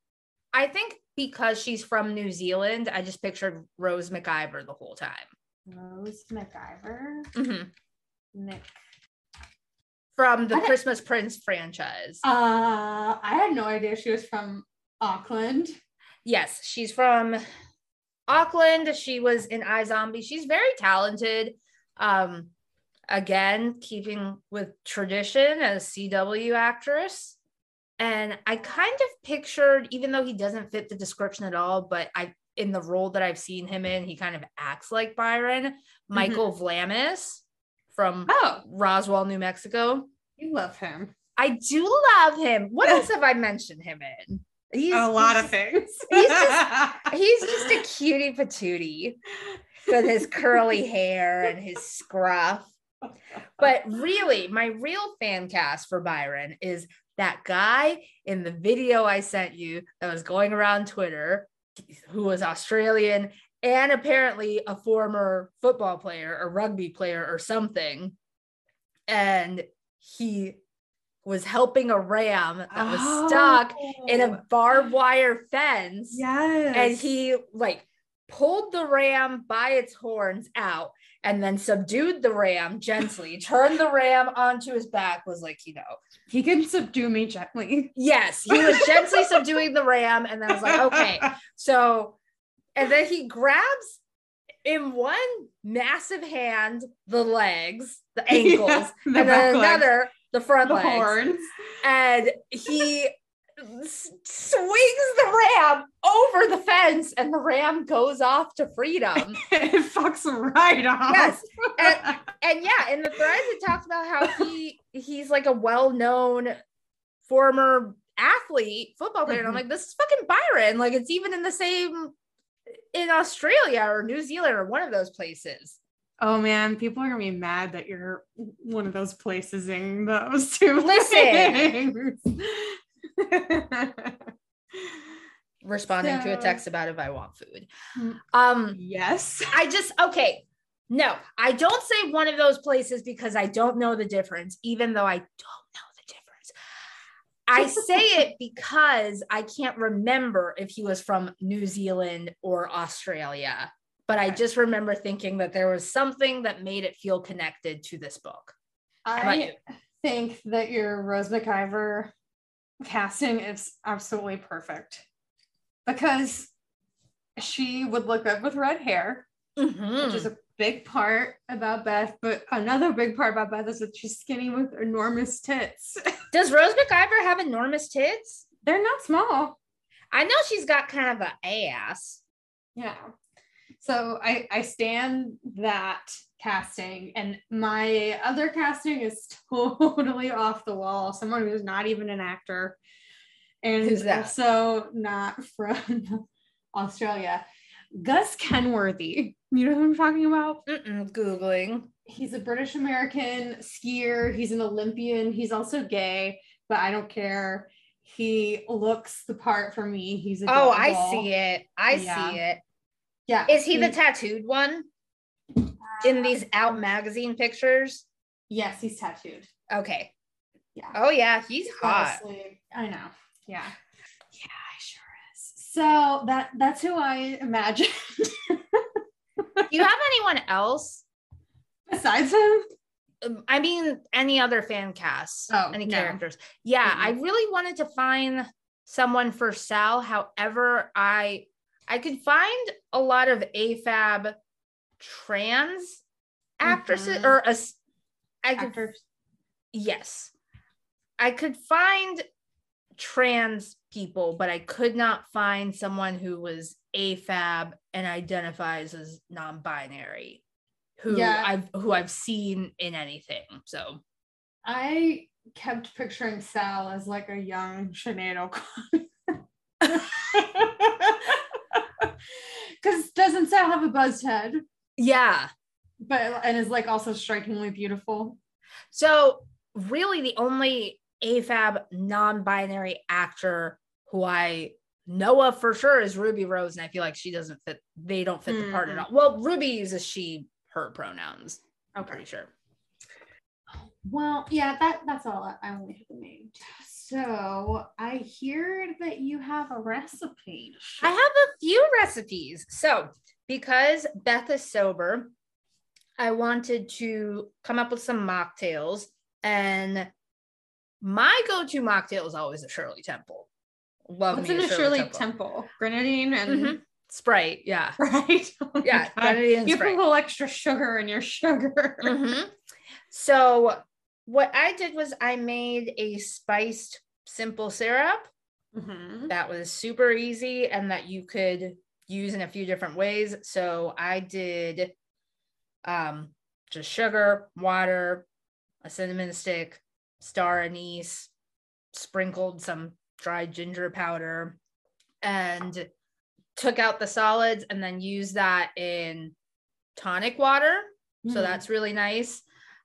I think because she's from New Zealand, I just pictured Rose McIver the whole time. Rose McIver. Mhm. Nick. From the I- Christmas Prince franchise. Uh, I had no idea she was from Auckland. yes, she's from Auckland. She was in iZombie. She's very talented. Um, again, keeping with tradition as CW actress. And I kind of pictured, even though he doesn't fit the description at all, but I in the role that I've seen him in, he kind of acts like Byron, mm-hmm. Michael Vlamis from Oh, Roswell, New Mexico. you love him. I do love him. What else have I mentioned him in? He's a lot he's- of things. he's just- He's just a cutie patootie with his curly hair and his scruff. But really, my real fan cast for Byron is that guy in the video I sent you that was going around Twitter, who was Australian and apparently a former football player or rugby player or something. And he was helping a ram that was stuck in a oh. barbed wire fence Yes. and he like pulled the ram by its horns out and then subdued the ram gently, turned the ram onto his back, was like, you know, he can subdue me gently. Yes, he was gently subduing the ram, and then I was like, okay. So, and then he grabs in one massive hand the legs, the ankles, yeah, the and then another legs. the front the legs. Horns. And he swings the ram over the fence and the ram goes off to freedom. it fucks right off. Yes. And, and yeah, in the threads it talks about how he he's like a well-known former athlete, football player. And I'm mm-hmm. like, this is fucking Byron. Like it's even in the same in Australia or New Zealand or one of those places. Oh man, people are gonna be mad that you're one of those places in those two. Listen, responding so, to a text about if I want food. Mm, um, yes. I just okay. No, I don't say one of those places because I don't know the difference, even though I don't know the difference. I say it because I can't remember if he was from New Zealand or Australia, but I just remember thinking that there was something that made it feel connected to this book. I think that your Rose McIver casting is absolutely perfect because she would look good with red hair, mm-hmm. which is a big part about Beth. But another big part about Beth is that she's skinny with enormous tits. Does Rose McIver have enormous tits? They're not small. I know she's got kind of a ass. Yeah. So I I stand that casting and my other casting is totally off the wall. Someone who's not even an actor. And who's also not from australia. Gus kenworthy. You know who i'm talking about? Mm-mm, googling. He's a british american skier. He's an olympian. He's also gay but i don't care. He looks the part for me. He's oh i see it. I yeah. see it. Yeah is he, he the tattooed one in these out magazine pictures? Yes, he's tattooed. Okay. Yeah. Oh yeah, he's, hot. Honestly, I know. Yeah. Yeah, I sure is. So that that's who I imagined. Do you have anyone else besides him? Um, I mean, any other fan casts, oh, any no. characters. Yeah, mm-hmm. I really wanted to find someone for Sal. However, I I could find a lot of AFAB trans actresses mm-hmm. or a I could, Actors. yes i could find trans people but i could not find someone who was afab and identifies as non-binary who yeah. i've who i've seen in anything so i kept picturing sal as like a young Sinead O'Connor because doesn't sal have a buzzed head yeah. But and is like also strikingly beautiful. So really the only AFAB non-binary actor who I know of for sure is Ruby Rose, and I feel like she doesn't fit. They don't fit mm-hmm. the part at mm-hmm. all. Well, Ruby uses she her pronouns. I'm pretty sure. Well, yeah, that that's all. I only have the name. So I hear that you have a recipe. I have a few recipes. So because Beth is sober, I wanted to come up with some mocktails. And my go-to mocktail is always a Shirley Temple. Love What's in a Shirley, Shirley Temple? Temple? Grenadine and mm-hmm. Sprite. Yeah. Right. Oh yeah. Grenadine you Sprite. put a little extra sugar in your sugar. Mm-hmm. So what I did was I made a spiced simple syrup. Mm-hmm. That was super easy and that you could use in a few different ways. So I did um, just sugar, water, a cinnamon stick, star anise, sprinkled some dried ginger powder, and took out the solids and then used that in tonic water. Mm. So that's really nice.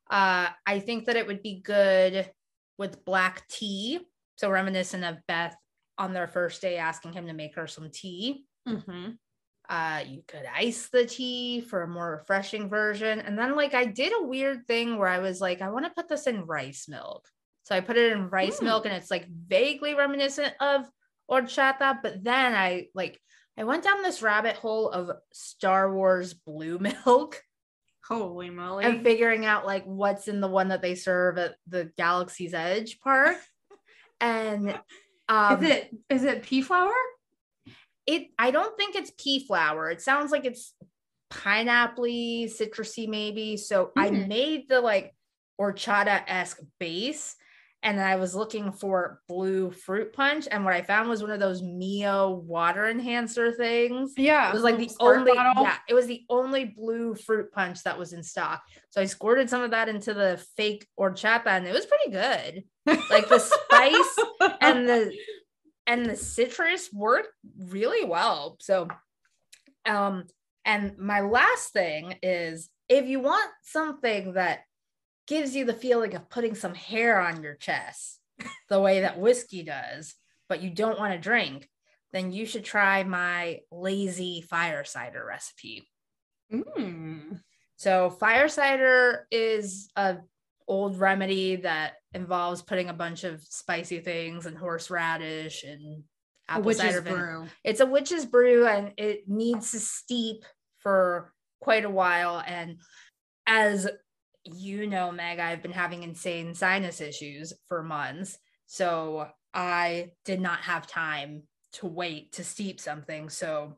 Uh, I think that it would be good with black tea. So reminiscent of Beth on their first day asking him to make her some tea. Mm-hmm. Uh, you could ice the tea for a more refreshing version. And then, like, I did a weird thing where I was like, I want to put this in rice milk. So I put it in rice mm. milk and it's like vaguely reminiscent of horchata. But then I like I went down this rabbit hole of Star Wars blue milk Holy moly. and figuring out like what's in the one that they serve at the Galaxy's Edge park. and um is it is it pea flower? It I don't think it's pea flower. It sounds like it's pineapple citrusy maybe. So I Mhm. made the like horchata-esque base and then I was looking for blue fruit punch and what I found was one of those Mio water enhancer things. Yeah. It was like the only yeah, it was the only blue fruit punch that was in stock. So I squirted some of that into the fake horchata and it was pretty good. Like the spice and the and the citrus worked really well. So um and my last thing is if you want something that gives you the feeling of putting some hair on your chest the way that whiskey does, but you don't want to drink, then you should try my lazy fire cider recipe. Mm. So fire cider is a old remedy that involves putting a bunch of spicy things and horseradish and A apple witch's cider vinegar. brew. It's a witch's brew and it needs to steep for quite a while. And as you know, Meg, I've been having insane sinus issues for months. So I did not have time to wait to steep something. So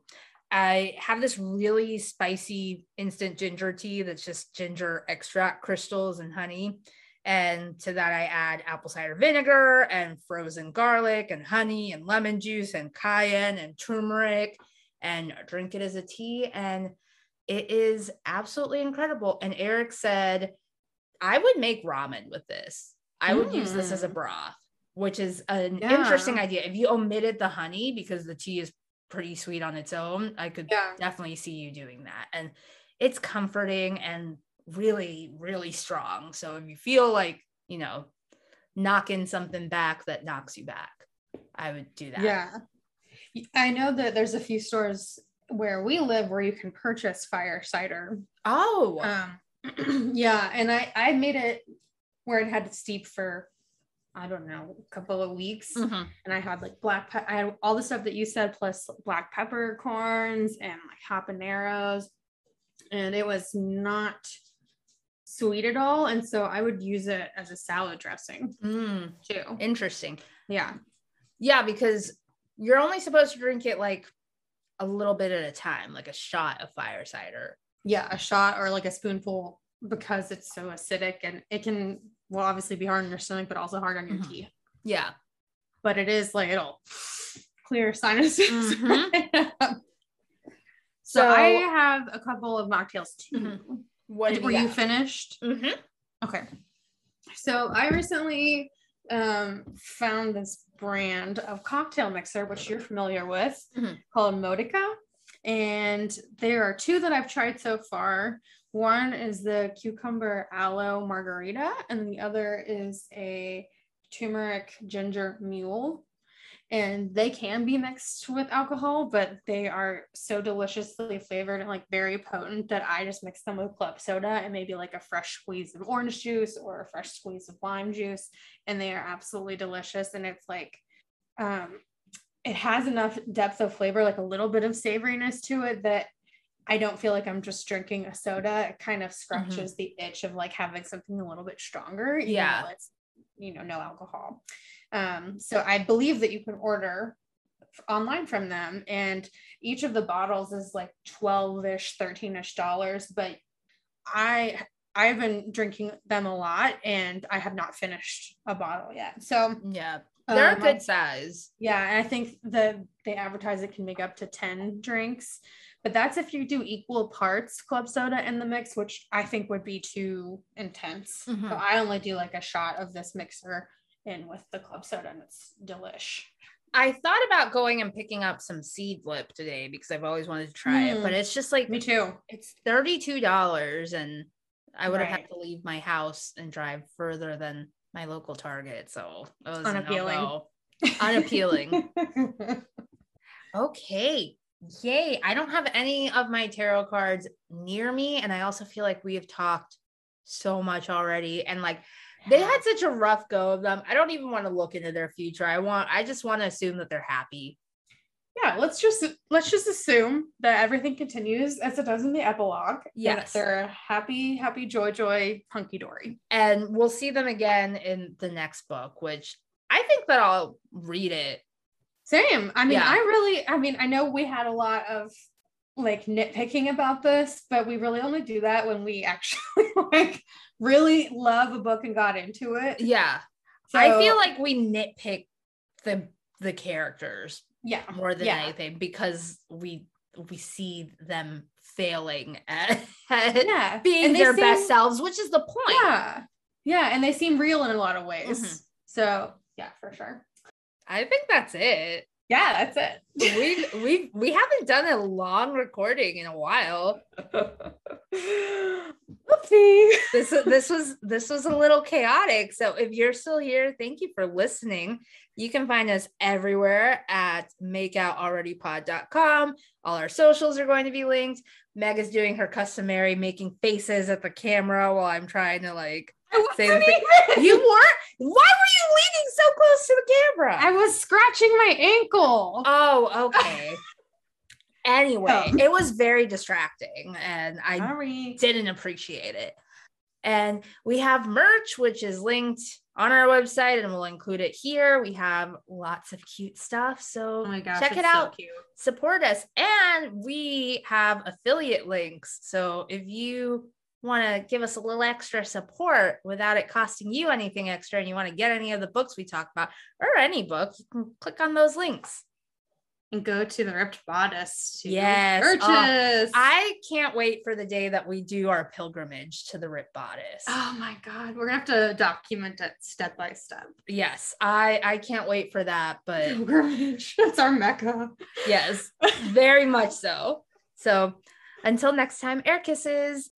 I have this really spicy instant ginger tea that's just ginger extract crystals and honey. And to that, I add apple cider vinegar and frozen garlic and honey and lemon juice and cayenne and turmeric and drink it as a tea. And it is absolutely incredible. And Eric said, I would make ramen with this. I would use this as a Mm. broth, which is an Yeah. interesting idea. If you omitted the honey because the tea is pretty sweet on its own, I could Yeah. definitely see you doing that. And it's comforting and really, really strong. So if you feel like, you know, knocking something back that knocks you back, I would do that. Yeah. I know that there's a few stores where we live where you can purchase fire cider. Oh, Um, yeah, and I I made it where it had to steep for I don't know a couple of weeks, mhm. and I had like black pe- I had all the stuff that you said plus black peppercorns and like habaneros, and it was not sweet at all, and so I would use it as a salad dressing Mm, too. interesting. Yeah, Yeah, because you're only supposed to drink it like a little bit at a time, like a shot of fire cider. yeah, a shot or like a spoonful because it's so acidic and it can well obviously be hard on your stomach, but also hard on your Mhm. teeth. Yeah. but it is like it'll clear sinuses. Mhm. so, So, I have a couple of mocktails too. Mhm. what Were you you finished? Mhm. Okay. So I recently um, found this brand of cocktail mixer, which you're familiar with, Mhm. called Modica. And there are two that I've tried so far. One is the cucumber aloe margarita, and the other is a turmeric ginger mule. And they can be mixed with alcohol, but they are so deliciously flavored and like very potent that I just mix them with club soda and maybe like a fresh squeeze of orange juice or a fresh squeeze of lime juice. And they are absolutely delicious. And it's like, um, it has enough depth of flavor, like a little bit of savoriness to it that I don't feel like I'm just drinking a soda. It kind of scratches the itch of like having something a little bit stronger. Yeah. It's, you know, no alcohol. Um, so I believe that you can order online from them and each of the bottles is like 12ish 13ish dollars but i i've been drinking them a lot and i have not finished a bottle yet so Yeah. They're um, a good size. yeah and i think the, they advertise it can make up to 10 drinks but that's if you do equal parts club soda in the mix which i think would be too intense Mhm. so i only do like a shot of this mixer in with the club soda and it's delish I thought about going and picking up some Seedlip today because I've always wanted to try it, Mm. but it's just like me too it's $32 and I would have had to leave my house and drive further than my local Target. So it was Unappealing. Unappealing. Okay. Yay. I don't have any of my tarot cards near me. And I also feel like we have talked so much already. And like they had such a rough go of them. I don't even want to look into their future. I want, I just want to assume that they're happy. yeah, let's just let's just assume that everything continues as it does in the epilogue. Yes. they're happy, happy, joy, joy, hunky dory. and we'll see them again in the next book, which I think that I'll read it. Same. I mean, Yeah. I really, I mean, I know we had a lot of like nitpicking about this, but we really only do that when we actually like really love a book and got into it. Yeah. So, I feel like we nitpick the the characters yeah, more than yeah. anything because we we see them failing at, at yeah, being their seem- best selves, which is the point. Yeah, yeah, and they seem real in a lot of ways. Mhm. So yeah, for sure. I think that's it. Yeah, that's it. We we we haven't done a long recording in a while. Oopsie. This this was this was a little chaotic. So if you're still here, thank you for listening. You can find us everywhere at makeoutalreadypod.com. All our socials are going to be linked. Meg is doing her customary making faces at the camera while I'm trying to like Say the thing- you weren't why were you leaning so close to the camera? I was scratching my ankle. oh, okay. Anyway, Oh. it was very distracting and I Sorry. didn't appreciate it. And we have merch, which is linked on our website, and we'll include it here. We have lots of cute stuff. So Oh gosh, check it so out, cute. support us. And we have affiliate links. So if you want to give us a little extra support without it costing you anything extra, and you want to get any of the books we talk about or any book, you can click on those links. And go to the ripped bodice to Yes. Oh, purchase. I can't wait for the day that we do our pilgrimage to the Rip Bodice. Oh my god, we're gonna have to document it step by step. Yes, I I can't wait for that, but Pilgrimage. That's our mecca. yes, very much so. So until next time, air kisses.